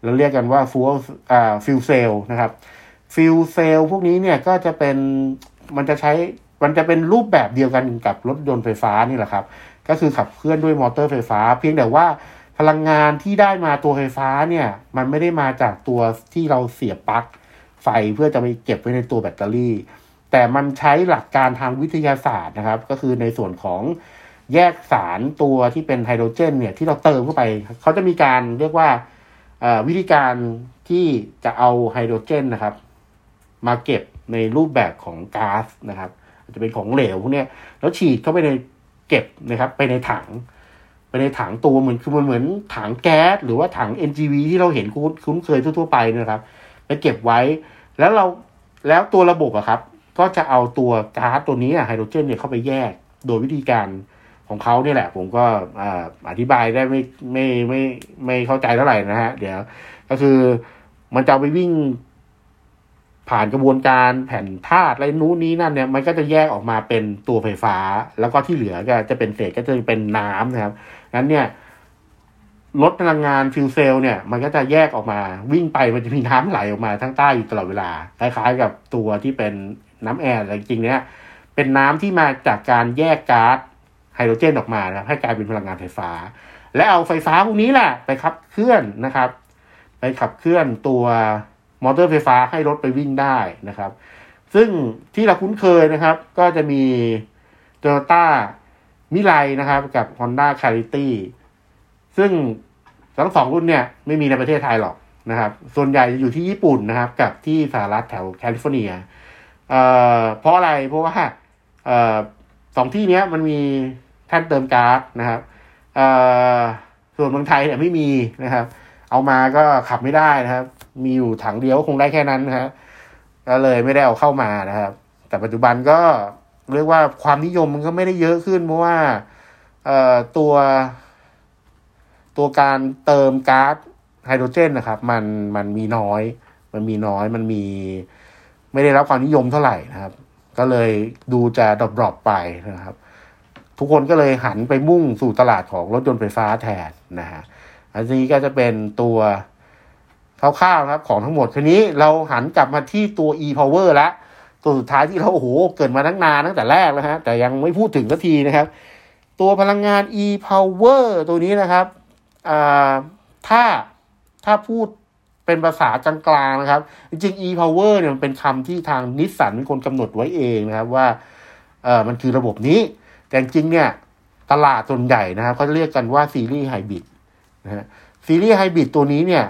เราเรียกกันว่า fuel อ่า fuel cell นะครับ fuel cell พวกนี้เนี่ยก็จะเป็นมันจะใช้มันจะเป็นรูปแบบเดียวกันกับรถยนต์ไฟฟ้านี่แหละครับ ก็คือขับเคลื่อนด้วยมอเตอร์ไฟฟ้า เพียงแต่ว่าพลังงานที่ได้มาตัวไฟฟ้าเนี่ย มันไม่ได้มาจากตัวที่เราเสียบปลั๊กไฟเพื่อจะไปเก็บไว้ในตัวแบตเตอรี่ แต่มันใช้หลักการทางวิทยาศาสตร์นะครับ ก็คือในส่วนของแยกสารตัวที่เป็นไฮโดรเจน เนี่ย ที่เราเติมเข้าไป เขาจะมีการเรียกว่าวิธีการที่จะเอาไฮโดรเจนนะครับ มาเก็บในรูปแบบของก๊าซนะครับจะเป็นของเหลวพวกนี้แล้วฉีดเข้าไปในเก็บนะครับ ไปในถัง ไปในถังตัวเหมือนคือมันเหมือนถังแก๊สหรือว่าถัง NGV ที่เราเห็นคุ้นเคยทั่วๆไปนะครับไปเก็บไว้ แล้วเราแล้วตัวระบบอะครับ ก็จะเอาตัวก๊าซตัวนี้ไฮโดรเจนเนี่ยเข้าไปแยกโดยวิธีการของเขาเนี่ยแหละ ผมก็อธิบายได้ไม่ไม่ไม่ไม่เข้าใจเท่าไหร่นะฮะ เดี๋ยว ก็คือมันจะไปวิ่งผ่านกระบวนการแผ่นธาตุอะไรนู้นนี้นั่นเนี่ย มันก็จะแยกออกมาเป็นตัวไฟฟ้า แล้วก็ที่เหลือก็จะเป็นเศษก็จะเป็นน้ำนะครับนั้นเนี่ยรถพลังงาน fuel cell เนี่ย มันก็จะแยกออกมาวิ่งไปมันจะมีน้ำไหลออกมาข้างใต้อยู่ตลอดเวลา คล้ายๆกับตัวที่เป็น น้ำแอร์แต่จริงๆเนี่ยเป็นน้ำที่มาจากการแยกก๊าซไฮโดรเจนออกมานะครับให้กลายเป็นพลังงานไฟฟ้า และเอาไฟฟ้าพวกนี้แหละไปขับเคลื่อนนะครับ ไปขับเคลื่อนตัวมอเตอร์ไฟฟ้าให้รถไปวิ่งได้นะครับ ซึ่งที่เราคุ้นเคยนะครับ ก็จะมี Toyota Mirai นะครับ กับ Honda c a r i t y ซึ่งทั้งสองรุ่นเนี่ยไม่มีในประเทศไทยหรอกนะครับ ส่วนใหญ่จะอยู่ที่ญี่ปุ่นนะครับ กับที่สหรัฐแถวแคลิฟอร์เนีย เอ่อเพราะอะไรเพราะว่าเอ่อสองที่เนี้ยมันมีแท่นเติมก๊าซนะครับเอ่อส่วนเมืองไทยเนี่ยไม่มีนะครับ เอามาก็ขับไม่ได้นะครับ มีอยู่ถังเดียวคงได้แค่นั้นนะครับก็เลยไม่ได้เอาเข้ามานะครับ แต่ปัจจุบันก็เรียกว่าความนิยมมันก็ไม่ได้เยอะขึ้น เพราะว่าเอ่อตัว ตัวการเติมก๊าซไฮโดรเจนนะครับ มันมันมีน้อย มันมีน้อยมันมี ไม่ได้รับความนิยมเท่าไหร่นะครับ ก็เลยดูจะดรอปไปนะครับ ทุกคนก็เลยหันไปมุ่งสู่ตลาดของรถยนต์ไฟฟ้าแทนนะฮะอันนี้ก็จะเป็นตัวคร่าวๆครับของทั้งหมดทีนี้เราหันกลับมาที่ตัว e-power แล้วตัวสุดท้ายที่เราโอ้โหเกิดมาตั้งนานตั้งแต่แรกแล้วฮะแต่ยังไม่พูดถึงสักทีนะครับ ตัวพลังงาน e-power ตัวนี้นะครับถ้าถ้าพูด เป็นภาษากลางๆนะครับ จริง e-power เนี่ยมันเป็นคำที่ทางนิสสันเป็นคนกำหนดไว้เองนะครับว่าเออมันคือระบบนี้ แต่จริงเนี่ยตลาดส่วนใหญ่นะครับเขาเรียกกันว่า series hybrid นะฮะ series hybrid ตัวนี้เนี่ย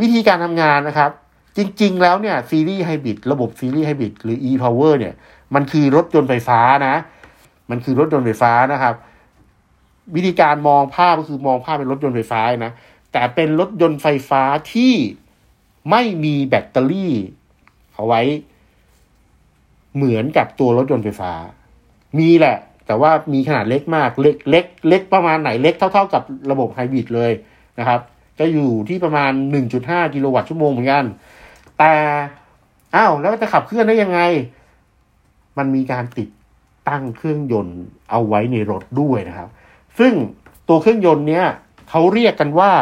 วิธีการทำงานนะครับ จริง ๆ แล้วเนี่ย series hybrid ระบบ series hybrid หรือ e-power เนี่ย มันคือรถยนต์ไฟฟ้านะ มันคือรถยนต์ไฟฟ้านะครับ วิธีการมองภาพก็คือมองภาพเป็นรถยนต์ไฟฟ้านะ แต่เป็นรถยนต์ไฟฟ้าที่ไม่มีแบตเตอรี่ เอาไว้ เหมือนกับตัวรถยนต์ไฟฟ้า มีแหละ แต่ว่ามีขนาดเล็กมากเล็กเล็กเล็กประมาณไหนเล็กเท่า ๆ กับระบบไฮบริดเลยนะครับ จะอยู่ที่ประมาณ 1.5 กิโลวัตต์ชั่วโมงเหมือนกัน แต่อ้าวแล้วจะขับเคลื่อนได้ยังไง มันมีการติดตั้งเครื่องยนต์เอาไว้ในรถด้วยนะครับ ซึ่งตัวเครื่องยนต์เนี้ยเขาเรียกกันว่า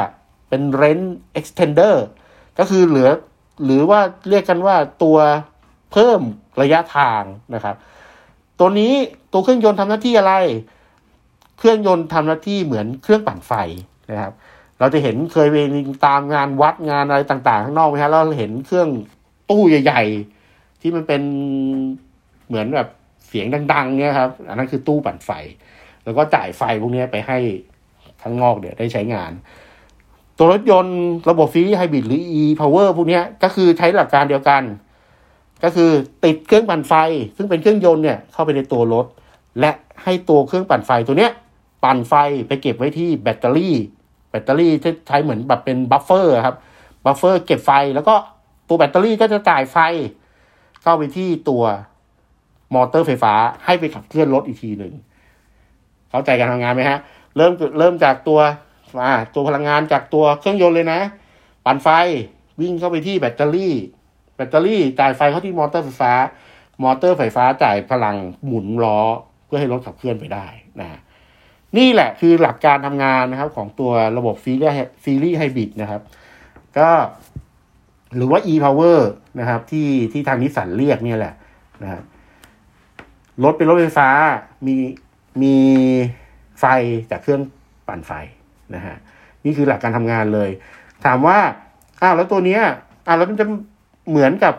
เป็น range extender ก็คือเหลือหรือว่าเรียกกันว่าตัวเพิ่มระยะทางนะครับ ตัวนี้ตัวเครื่องยนต์ทำหน้าที่อะไร เครื่องยนต์ทำหน้าที่เหมือนเครื่องปั่นไฟนะครับ เราจะเห็นเคยไปตามงานวัดงานอะไรต่างๆ ข้างนอกไหมครับเราเห็นเครื่องตู้ใหญ่ๆ ที่มันเป็นเหมือนแบบเสียงดัง ๆ เนี่ยครับ อันนั้นคือตู้ปั่นไฟ แล้วก็จ่ายไฟพวกนี้ไปให้ข้างนอกเดี๋ยวได้ใช้งาน ตัวรถยนต์ระบบ series hybrid หรือ e-power พวกนี้ก็คือใช้หลักการเดียวกัน ก็คือติดเครื่องปั่นไฟ ซึ่งเป็นเครื่องยนต์เนี่ยเข้าไปในตัวรถ และให้ตัวเครื่องปั่นไฟตัวเนี้ยปั่นไฟไปเก็บไว้ที่แบตเตอรี่ แบตเตอรี่ที่ใช้เหมือนแบบเป็น buffer ครับbuffer เก็บไฟแล้วก็ตัวแบตเตอรี่ก็จะจ่ายไฟ เข้าไปที่ตัวมอเตอร์ไฟฟ้าให้ไปขับเคลื่อนรถอีกทีหนึ่งเข้าใจการทำงานไหมฮะ เริ่มเริ่มจากตัวว่าตัวพลังงานจากตัวเครื่องยนต์เลยนะ ปั่นไฟวิ่งเข้าไปที่แบตเตอรี่ แบตเตอรี่จ่ายไฟเข้าที่มอเตอร์ไฟฟ้า มอเตอร์ไฟฟ้าจ่ายพลังหมุนล้อเพื่อให้รถขับเคลื่อนไปได้นะนี่แหละคือหลักการทำงานนะครับของตัวระบบซีรีส์ซีรีส์ไฮบริดนะครับ ก็หรือว่า e-power นะครับ ที่ที่ทางนิสสันเรียกเนี่ยแหละนะครับรถเป็นรถไฟฟ้ามีมีไฟจากเครื่องปั่นไฟ นะฮะนี่คือหลักการทำงานเลย ถามว่าอ้าวแล้วตัวเนี้ยอ้าวแล้วมันจะเหมือนกับ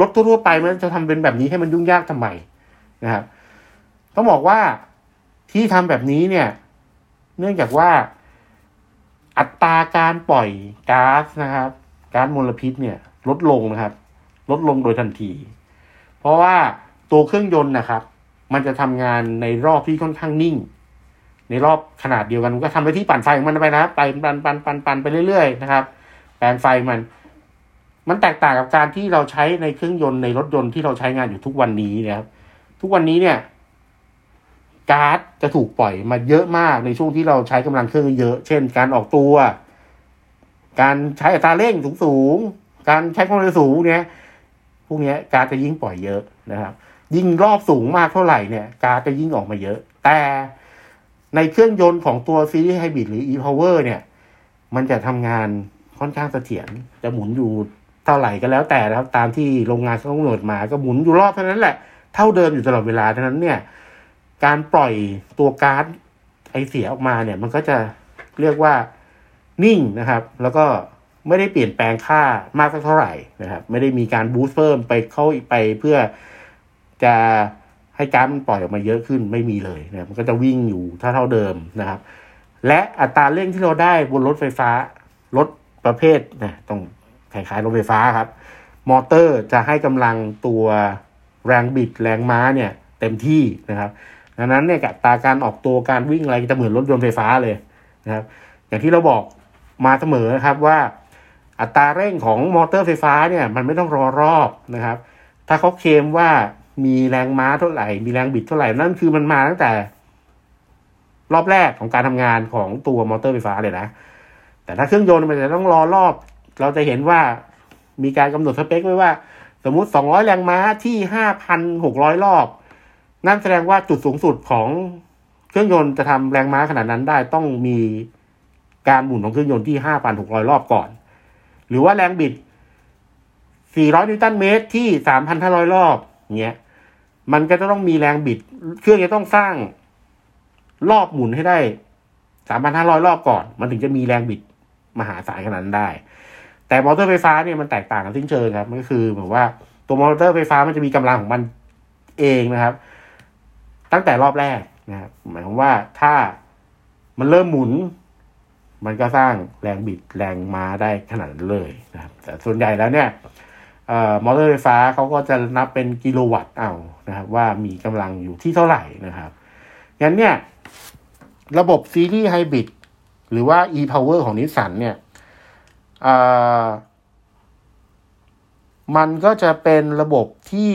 รถทั่วๆไปมันจะทำเป็นแบบนี้ให้มันยุ่งยากทำไมนะครับต้องบอกว่าที่ทำแบบนี้เนี่ย เนื่องจากว่าอัตราการปล่อยก๊าซนะครับก๊าซมลพิษเนี่ย ลดลงนะครับ ลดลงโดยทันที เพราะว่าตัวเครื่องยนต์นะครับ มันจะทำงานในรอบที่ค่อนข้างนิ่ง ในรอบขนาดเดียวกันก็ทำไปที่ปั่นไฟของมันไปนะไปปั่นปั่นปั่นปั่นไปเรื่อยๆนะครับแปลงไฟมัน มันแตกต่างกับการที่เราใช้ในเครื่องยนต์ในรถยนต์ที่เราใช้งานอยู่ทุกวันนี้นะครับ ทุกวันนี้เนี่ยก๊าซจะถูกปล่อยมาเยอะมากในช่วงที่เราใช้กำลังเครื่องเยอะ เช่น การออกตัว การใช้อัตราเร่งสูงสูง การใช้ความเร็วสูงเนี่ย พวกนี้ก๊าซจะยิ่งปล่อยเยอะนะครับ ยิ่งรอบสูงมากเท่าไหร่เนี่ยก๊าซจะยิ่งออกมาเยอะ แต่ ในเครื่องยนต์ของตัวซีรีส์ไฮบริดหรือ e-power เนี่ย มันจะทำงานค่อนข้างเสถียรจะหมุนอยู่เท่าไหร่ก็แล้วแต่นะครับ ตามที่โรงงานเขากำหนดมาก็หมุนอยู่รอบเท่านั้นแหละ เท่าเดิมอยู่ตลอดเวลาเท่านั้นเนี่ย การปล่อยตัวก๊าซไอเสียออกมาเนี่ย มันก็จะเรียกว่านิ่งนะครับ แล้วก็ไม่ได้เปลี่ยนแปลงค่ามากสักเท่าไหร่นะครับ ไม่ได้มีการบูสต์เพิ่มไปเข้าไปเพื่อจะ ให้ก๊าซมันปล่อยออกมาเยอะขึ้นไม่มีเลยนะมันก็จะวิ่งอยู่เท่าเท่าเดิมนะครับ และอัตราเร่งที่เราได้บนรถไฟฟ้ารถประเภทนะต้องคล้ายๆรถไฟฟ้าครับ มอเตอร์จะให้กำลังตัวแรงบิดแรงม้าเนี่ย เต็มที่นะครับดังนั้นเนี่ยกับตาการออกตัวการวิ่งอะไรจะเหมือนรถยนต์ไฟฟ้าเลยนะครับ อย่างที่เราบอกมาเสมอครับว่า อัตราเร่งของมอเตอร์ไฟฟ้าเนี่ย มันไม่ต้องรอรอบนะครับ ถ้าเขาเคลมว่า มีแรงม้าเท่าไหร่ มีแรงบิดเท่าไหร่ นั่นคือมันมาตั้งแต่ รอบแรกของการทำงานของตัวมอเตอร์ไฟฟ้าเลยนะ แต่ถ้าเครื่องยนต์มันจะต้องรอรอบ เราจะเห็นว่ามีการกำหนดสเปคไว้ว่า สมมุติ 200 แรงม้าที่ 5,600 รอบ นั่นแสดงว่าจุดสูงสุดของเครื่องยนต์จะทำแรงม้าขนาดนั้นได้ต้องมีการหมุนของเครื่องยนต์ที่ 5,600 รอบก่อน หรือว่าแรงบิด 400 นิวตันเมตรที่ 3,500 รอบเงี้ย มันก็จะต้องมีแรงบิด เครื่องจะต้องสร้างรอบหมุนให้ได้3,500รอบก่อน มันถึงจะมีแรงบิดมหาศาลขนาดนั้นได้ แต่มอเตอร์ไฟฟ้าเนี่ยมันแตกต่างกันสิ้นเชิงครับ มันก็คือเหมือนว่าตัวมอเตอร์ไฟฟ้ามันจะมีกำลังของมันเองนะครับ ตั้งแต่รอบแรกนะครับหมายความว่าถ้ามันเริ่มหมุน มันก็สร้างแรงบิดแรงม้าได้ขนาดนั้นเลยนะครับ แต่ส่วนใหญ่แล้วเนี่ย มอเตอร์ไฟฟ้าเขาก็จะนับเป็นกิโลวัตต์เอานะครับว่ามีกำลังอยู่ที่เท่าไหร่นะครับงั้นเนี่ยระบบ series hybrid หรือว่า e-power ของนิสสันเนี่ยมันก็จะเป็นระบบที่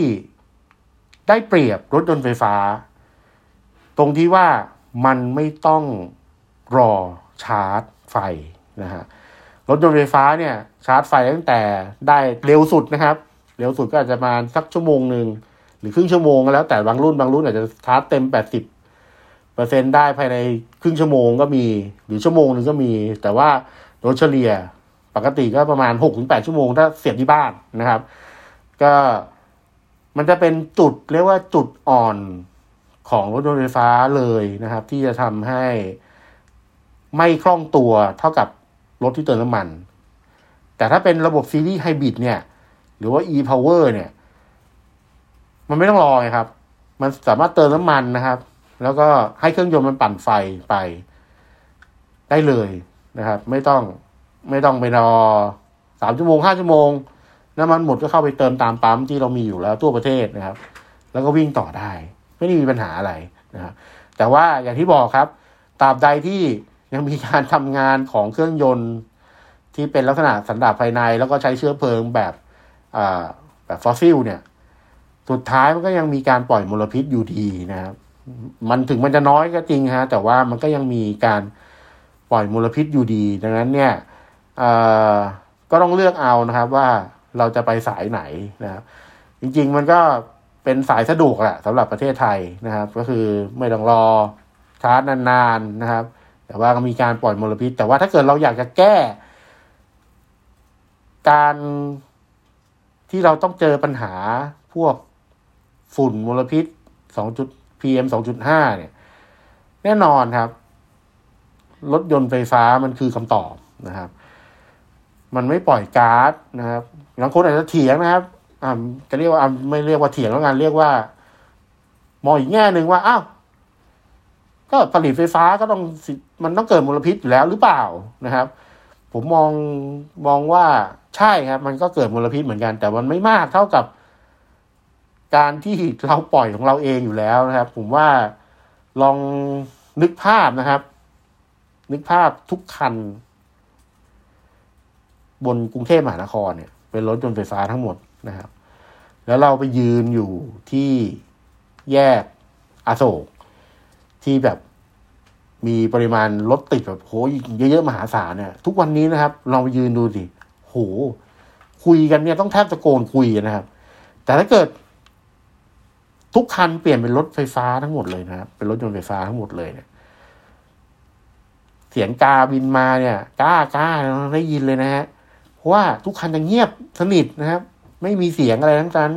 ได้เปรียบรถยนต์ไฟฟ้า ตรงที่ว่ามันไม่ต้องรอชาร์จไฟนะฮะรถยนต์ไฟฟ้าเนี่ย ชาร์จไฟตั้งแต่ได้เร็วสุดนะครับ เร็วสุดก็อาจจะมาสักชั่วโมงหนึ่งหรือครึ่งชั่วโมงก็แล้ว แต่บางรุ่นบางรุ่นอาจจะชาร์จเต็มแปดสิบเปอร์เซ็นต์ได้ภายในครึ่งชั่วโมงก็มี หรือชั่วโมงหนึ่งก็มี แต่ว่าโดยเฉลี่ยปกติก็ประมาณหกถึงแปดชั่วโมงถ้าเสียบที่บ้านนะครับ ก็มันจะเป็นจุดเรียกว่าจุดอ่อนของรถยนต์ไฟฟ้าเลยนะครับ ที่จะทำให้ไม่คล่องตัวเท่ากับรถที่เติมน้ำมัน แต่ถ้าเป็นระบบซีรีส์ไฮบริดเนี่ย หรือว่า e-power เนี่ย มันไม่ต้องรอไงครับ มันสามารถเติมน้ำมันนะครับ แล้วก็ให้เครื่องยนต์มันปั่นไฟไป ได้เลยนะครับ ไม่ต้องไม่ต้องไปรอสามชั่วโมงห้าชั่วโมง น้ำมันหมดก็เข้าไปเติมตามปั๊มที่เรามีอยู่แล้วทั่วประเทศนะครับ แล้วก็วิ่งต่อได้ ไม่ได้มีปัญหาอะไรนะครับแต่ว่าอย่างที่บอกครับตราบใดที่ยังมีการทำงานของเครื่องยนต์ ที่เป็นลักษณะสันดาปภายใน แล้วก็ใช้เชื้อเพลิงแบบแบบฟอสซิลเนี่ย สุดท้ายมันก็ยังมีการปล่อยมลพิษอยู่ดีนะครับ มันถึงมันจะน้อยก็จริงฮะ แต่ว่ามันก็ยังมีการปล่อยมลพิษอยู่ดี ดังนั้นเนี่ยก็ต้องเลือกเอานะครับว่าเราจะไปสายไหนนะครับ จริง ๆ มันก็เป็นสายสะดวกแหละสำหรับประเทศไทยนะครับ ก็คือไม่ต้องรอชาร์จนานๆนะครับ แต่ว่าก็มีการปล่อยมลพิษ แต่ว่าถ้าเกิดเราอยากจะแก้ การที่เราต้องเจอปัญหาพวกฝุ่นมลพิษ2จุด PM 2.5เนี่ย แน่นอนครับ รถยนต์ไฟฟ้ามันคือคำตอบนะครับ มันไม่ปล่อยก๊าซนะครับบางคนอาจจะเถียงนะครับอ่าจะเรียกว่าไม่เรียกว่าเถียงแล้วกันเรียกว่า มองอีกแง่หนึ่งว่าอ้าวก็ผลิตไฟฟ้าก็ต้องมันต้องเกิดมลพิษอยู่แล้วหรือเปล่านะครับ ผมมองมองว่าใช่ครับ มันก็เกิดมลพิษเหมือนกัน แต่มันไม่มากเท่ากับ การที่เราปล่อยของเราเองอยู่แล้วนะครับ ผมว่าลองนึกภาพนะครับ นึกภาพทุกคัน บนกรุงเทพมหานครเนี่ย เป็นรถยนต์ไฟฟ้าทั้งหมดนะครับ แล้วเราไปยืนอยู่ที่แยกอโศกที่แบบ มีปริมาณรถติดแบบโหเยอะๆมหาศาลเนี่ยทุกวันนี้นะครับลองไปยืนดูสิโหคุยกันเนี่ยต้องแทบตะโกนคุยนะครับ แต่ถ้าเกิด ทุกคันเปลี่ยนเป็นรถไฟฟ้าทั้งหมดเลยนะครับเป็นรถยนต์ไฟฟ้าทั้งหมดเลยเนี่ยเสียงกาบินมาเนี่ยกล้ากล้าเราได้ยินเลยนะฮะเพราะว่าทุกคันจะเงียบสนิทนะครับ ไม่มีเสียงอะไรทั้งนั้น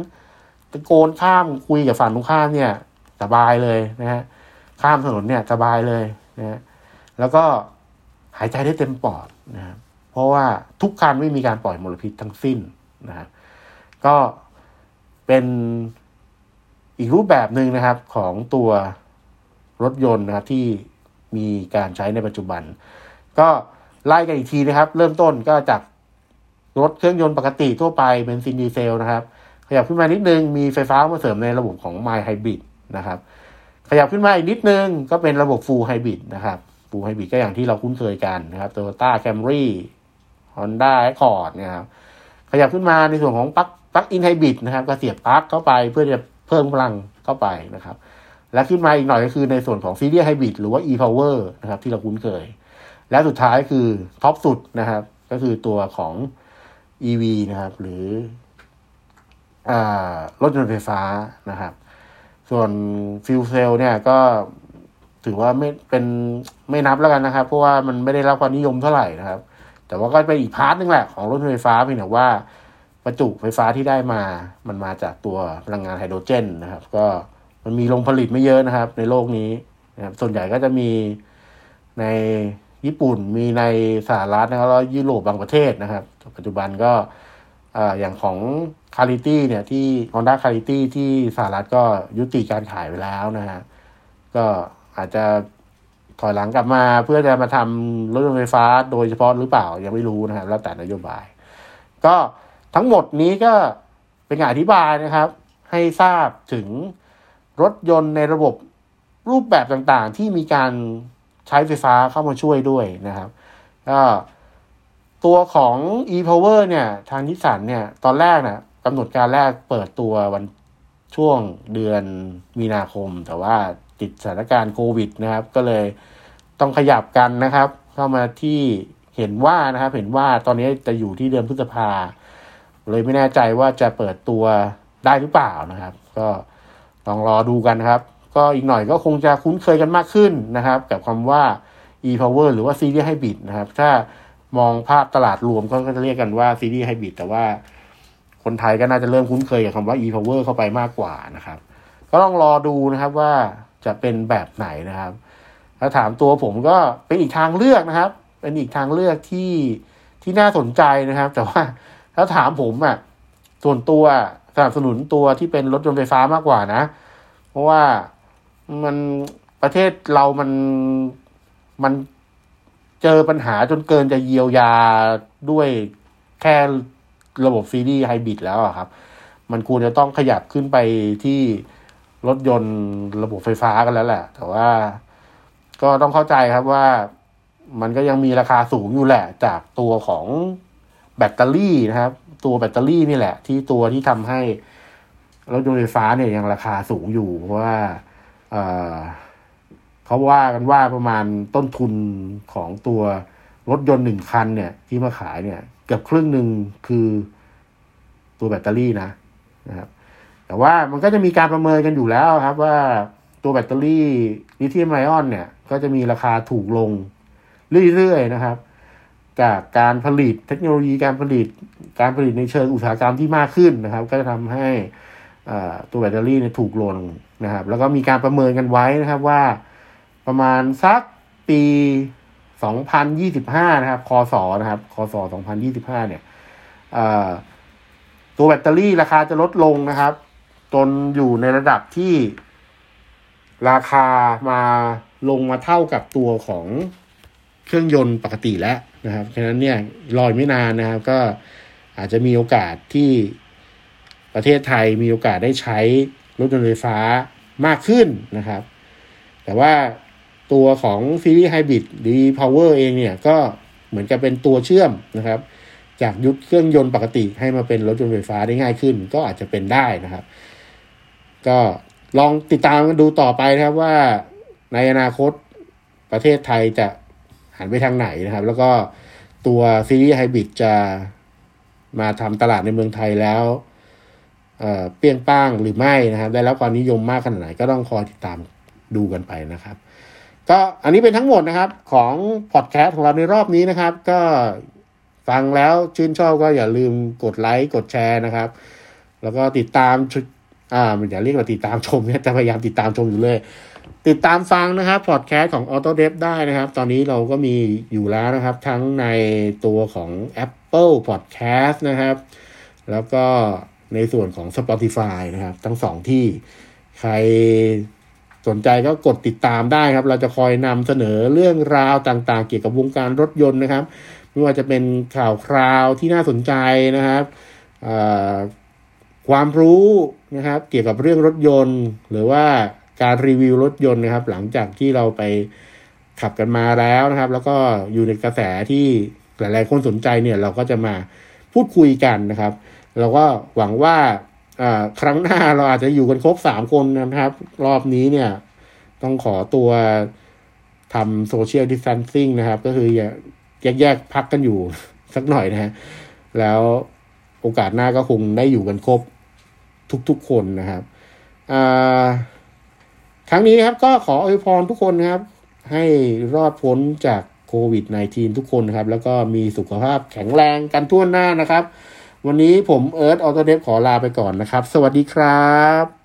ตะโกนข้ามคุยกับฝั่งตรงข้ามเนี่ย สบายเลยนะฮะข้ามถนนเนี่ย สบายเลย นะฮะแล้วก็หายใจได้เต็มปอดนะครับเพราะว่าทุกคันไม่มีการปล่อยมลพิษทั้งสิ้นนะครับก็เป็นอีกรูปแบบหนึ่งนะครับของตัวรถยนต์นะครับที่มีการใช้ในปัจจุบัน ก็ไล่กันอีกทีนะครับ เริ่มต้นก็จากรถเครื่องยนต์ปกติทั่วไปเป็นซินดีเซลนะครับ ขยับขึ้นมานิดนึงมีไฟฟ้ามาเสริมในระบบของ My Hybrid นะครับ ขยับขึ้นมาอีกนิดนึง ก็เป็นระบบ Full Hybrid นะครับ Full Hybrid ก็อย่างที่เราคุ้นเคยกันนะครับ Toyota Camry Honda Accord นะครับขยับขึ้นมาในส่วนของ plug plug-in hybrid นะครับก็เสียบปลั๊กเข้าไปเพื่อจะเพิ่มพลังเข้าไปนะครับ และขึ้นมาอีกหน่อยก็คือในส่วนของ series hybrid หรือว่า e-power นะครับ ที่เราคุ้นเคย และสุดท้ายคือ top สุดนะครับ ก็คือตัวของ EV นะครับ หรือรถยนต์ไฟฟ้านะครับ ส่วน fuel cell เนี่ยก็ถือว่าไม่เป็นไม่นับแล้วกันนะครับ เพราะว่ามันไม่ได้รับความนิยมเท่าไหร่นะครับ แต่ว่าก็เป็นอีก part นึงแหละของรถไฟฟ้าเพียงแต่ว่าประจุไฟฟ้าที่ได้มา มันมาจากตัวพลังงานไฮโดรเจนนะครับ ก็มันมีโรงผลิตไม่เยอะนะครับ ในโลกนี้นะครับส่วนใหญ่ก็จะมีในญี่ปุ่นมีในสหรัฐนะครับแล้วยุโรปบางประเทศนะครับ ปัจจุบันก็ อย่างของคาริตี้เนี่ยที่ Honda คาริตี้ที่สหรัฐก็ยุติการขายไปแล้วนะฮะก็อาจจะถอยหลังกลับมาเพื่อจะมาทำรถยนต์ไฟฟ้าโดยเฉพาะหรือเปล่ายังไม่รู้นะครับแล้วแต่นโยบาย ก็ทั้งหมดนี้ก็เป็นการอธิบายนะครับ ให้ทราบถึงรถยนต์ในระบบรูปแบบต่างๆ ที่มีการใช้ไฟฟ้าเข้ามาช่วยด้วยนะครับก็ ตัวของ e-power เนี่ย ทางนิสสันเนี่ย ตอนแรกนะ่ะกำหนดการแรกเปิดตัววันช่วงเดือนมีนาคม แต่ว่าติดสถานการณ์โควิดนะครับ ก็เลยต้องขยับกันนะครับ เข้ามาที่เห็นว่านะครับ เห็นว่าตอนนี้จะอยู่ที่เดือนพฤษภา เลยไม่แน่ใจว่าจะเปิดตัวได้หรือเปล่านะครับ ก็ลองรอดูกันครับ ก็อีกหน่อยก็คงจะคุ้นเคยกันมากขึ้นนะครับ กับคำว่า e-power หรือว่า series hybrid นะครับ ถ้า มองภาพตลาดรวมก็จะเรียกกันว่า series hybrid แต่ว่าคนไทยก็น่าจะเริ่มคุ้นเคยกับคำว่า e-power เข้าไปมากกว่านะครับ ก็ต้องรอดูนะครับว่าจะเป็นแบบไหนนะครับถ้าถามตัวผมก็เป็นอีกทางเลือกนะครับ เป็นอีกทางเลือกที่ที่น่าสนใจนะครับ แต่ว่าถ้าถามผมอะ่ะส่วนตัวสนับสนุนตัวที่เป็นรถยนต์ไฟฟ้ามากกว่านะ เพราะว่ามันประเทศเรามันมัน เจอปัญหาจนเกินจะเยียวยาด้วยแค่ระบบซีดีไฮบริดแล้วอะครับ มันควรจะต้องขยับขึ้นไปที่รถยนต์ระบบไฟฟ้ากันแล้วแหละ แต่ว่าก็ต้องเข้าใจครับว่ามันก็ยังมีราคาสูงอยู่แหละ จากตัวของแบตเตอรี่นะครับ ตัวแบตเตอรี่นี่แหละ ที่ตัวที่ทำให้รถยนต์ไฟฟ้าเนี่ยยังราคาสูงอยู่ เพราะว่า เขาว่ากันว่าประมาณต้นทุนของตัวรถยนต์หนึ่งคันเนี่ย ที่มาขายเนี่ย เกือบครึ่งหนึ่งคือตัวแบตเตอรี่นะนะครับ แต่ว่ามันก็จะมีการประเมินกันอยู่แล้วครับ ว่าตัวแบตเตอรี่ลิเธียมไอออนเนี่ย ก็จะมีราคาถูกลงเรื่อยๆนะครับ จากการผลิตเทคโนโลยีการผลิตการผลิตในเชิงอุตสาหกรรมที่มากขึ้นนะครับ ก็จะทำให้ตัวแบตเตอรี่เนี่ยถูกลงนะครับ แล้วก็มีการประเมินกันไว้นะครับว่า ประมาณสักปี 2025 นะครับคศนะครับคศ2025 เนี่ยตัวแบตเตอรี่ราคาจะลดลงนะครับ จนอยู่ในระดับที่ราคามาลงมาเท่ากับตัวของเครื่องยนต์ปกติแล้วนะครับฉะนั้นเนี่ยรอไม่นานนะครับ ก็อาจจะมีโอกาสที่ประเทศไทยมีโอกาสได้ใช้รถยนต์ไฟฟ้ามากขึ้นนะครับ แต่ว่า ตัวของ series hybrid e-power เองเนี่ยก็เหมือนกับเป็นตัวเชื่อมนะครับ จากยุคเครื่องยนต์ปกติให้มาเป็นรถยนต์ไฟฟ้าได้ง่ายขึ้น ก็อาจจะเป็นได้นะครับ ก็ลองติดตามกันดูต่อไปนะครับว่าในอนาคตประเทศไทยจะหันไปทางไหนนะครับ แล้วก็ตัว series hybrid จะมาทำตลาดในเมืองไทยแล้วเปรี้ยงปร้างหรือไม่นะครับ ได้รับความนิยมมากขนาดไหนก็ต้องคอยติดตามดูกันไปนะครับ ก็อันนี้เป็นทั้งหมดนะครับของพอดแคสต์ของเราในรอบนี้นะครับ ก็ฟังแล้วชื่นชอบก็อย่าลืมกดไลค์กดแชร์นะครับ แล้วก็ติดตามอ่าอย่าเรียกว่าติดตามชมเนี่ยแต่พยายามติดตามชมอยู่เลย ติดตามฟังนะครับพอดแคสต์ของ Auto d e v ได้นะครับ ตอนนี้เราก็มีอยู่แล้วนะครับ ทั้งในตัวของ Apple Podcast นะครับ แล้วก็ในส่วนของ Spotify นะครับ ทั้งสองที่ใคร สนใจก็กดติดตามได้ครับ เราจะคอยนำเสนอเรื่องราวต่างๆ เกี่ยวกับวงการรถยนต์นะครับ ไม่ว่าจะเป็นข่าวคราวที่น่าสนใจนะครับความรู้นะครับ เกี่ยวกับเรื่องรถยนต์ หรือว่าการรีวิวรถยนต์นะครับ หลังจากที่เราไปขับกันมาแล้วนะครับ แล้วก็อยู่ในกระแสที่หลาย ๆ คนสนใจเนี่ย เราก็จะมาพูดคุยกันนะครับ เราก็หวังว่า ครั้งหน้าเราอาจจะอยู่กันครบสามคนนะครับ รอบนี้เนี่ย ต้องขอตัวทำโซเชียลดิสทันซิ่งนะครับ ก็คือแยกแยกพักกันอยู่สักหน่อยนะฮะแล้วโอกาสหน้าก็คงได้อยู่กันครบทุกๆคนนะครับครั้งนี้ครับก็ขออวยพรทุกคนนะครับ ให้รอดพ้นจากโควิด -19 ทุกคนนะครับ แล้วก็มีสุขภาพแข็งแรงกันทั่วหน้านะครับ วันนี้ผมเอิร์ธออโตเดฟขอลาไปก่อนนะครับ สวัสดีครับ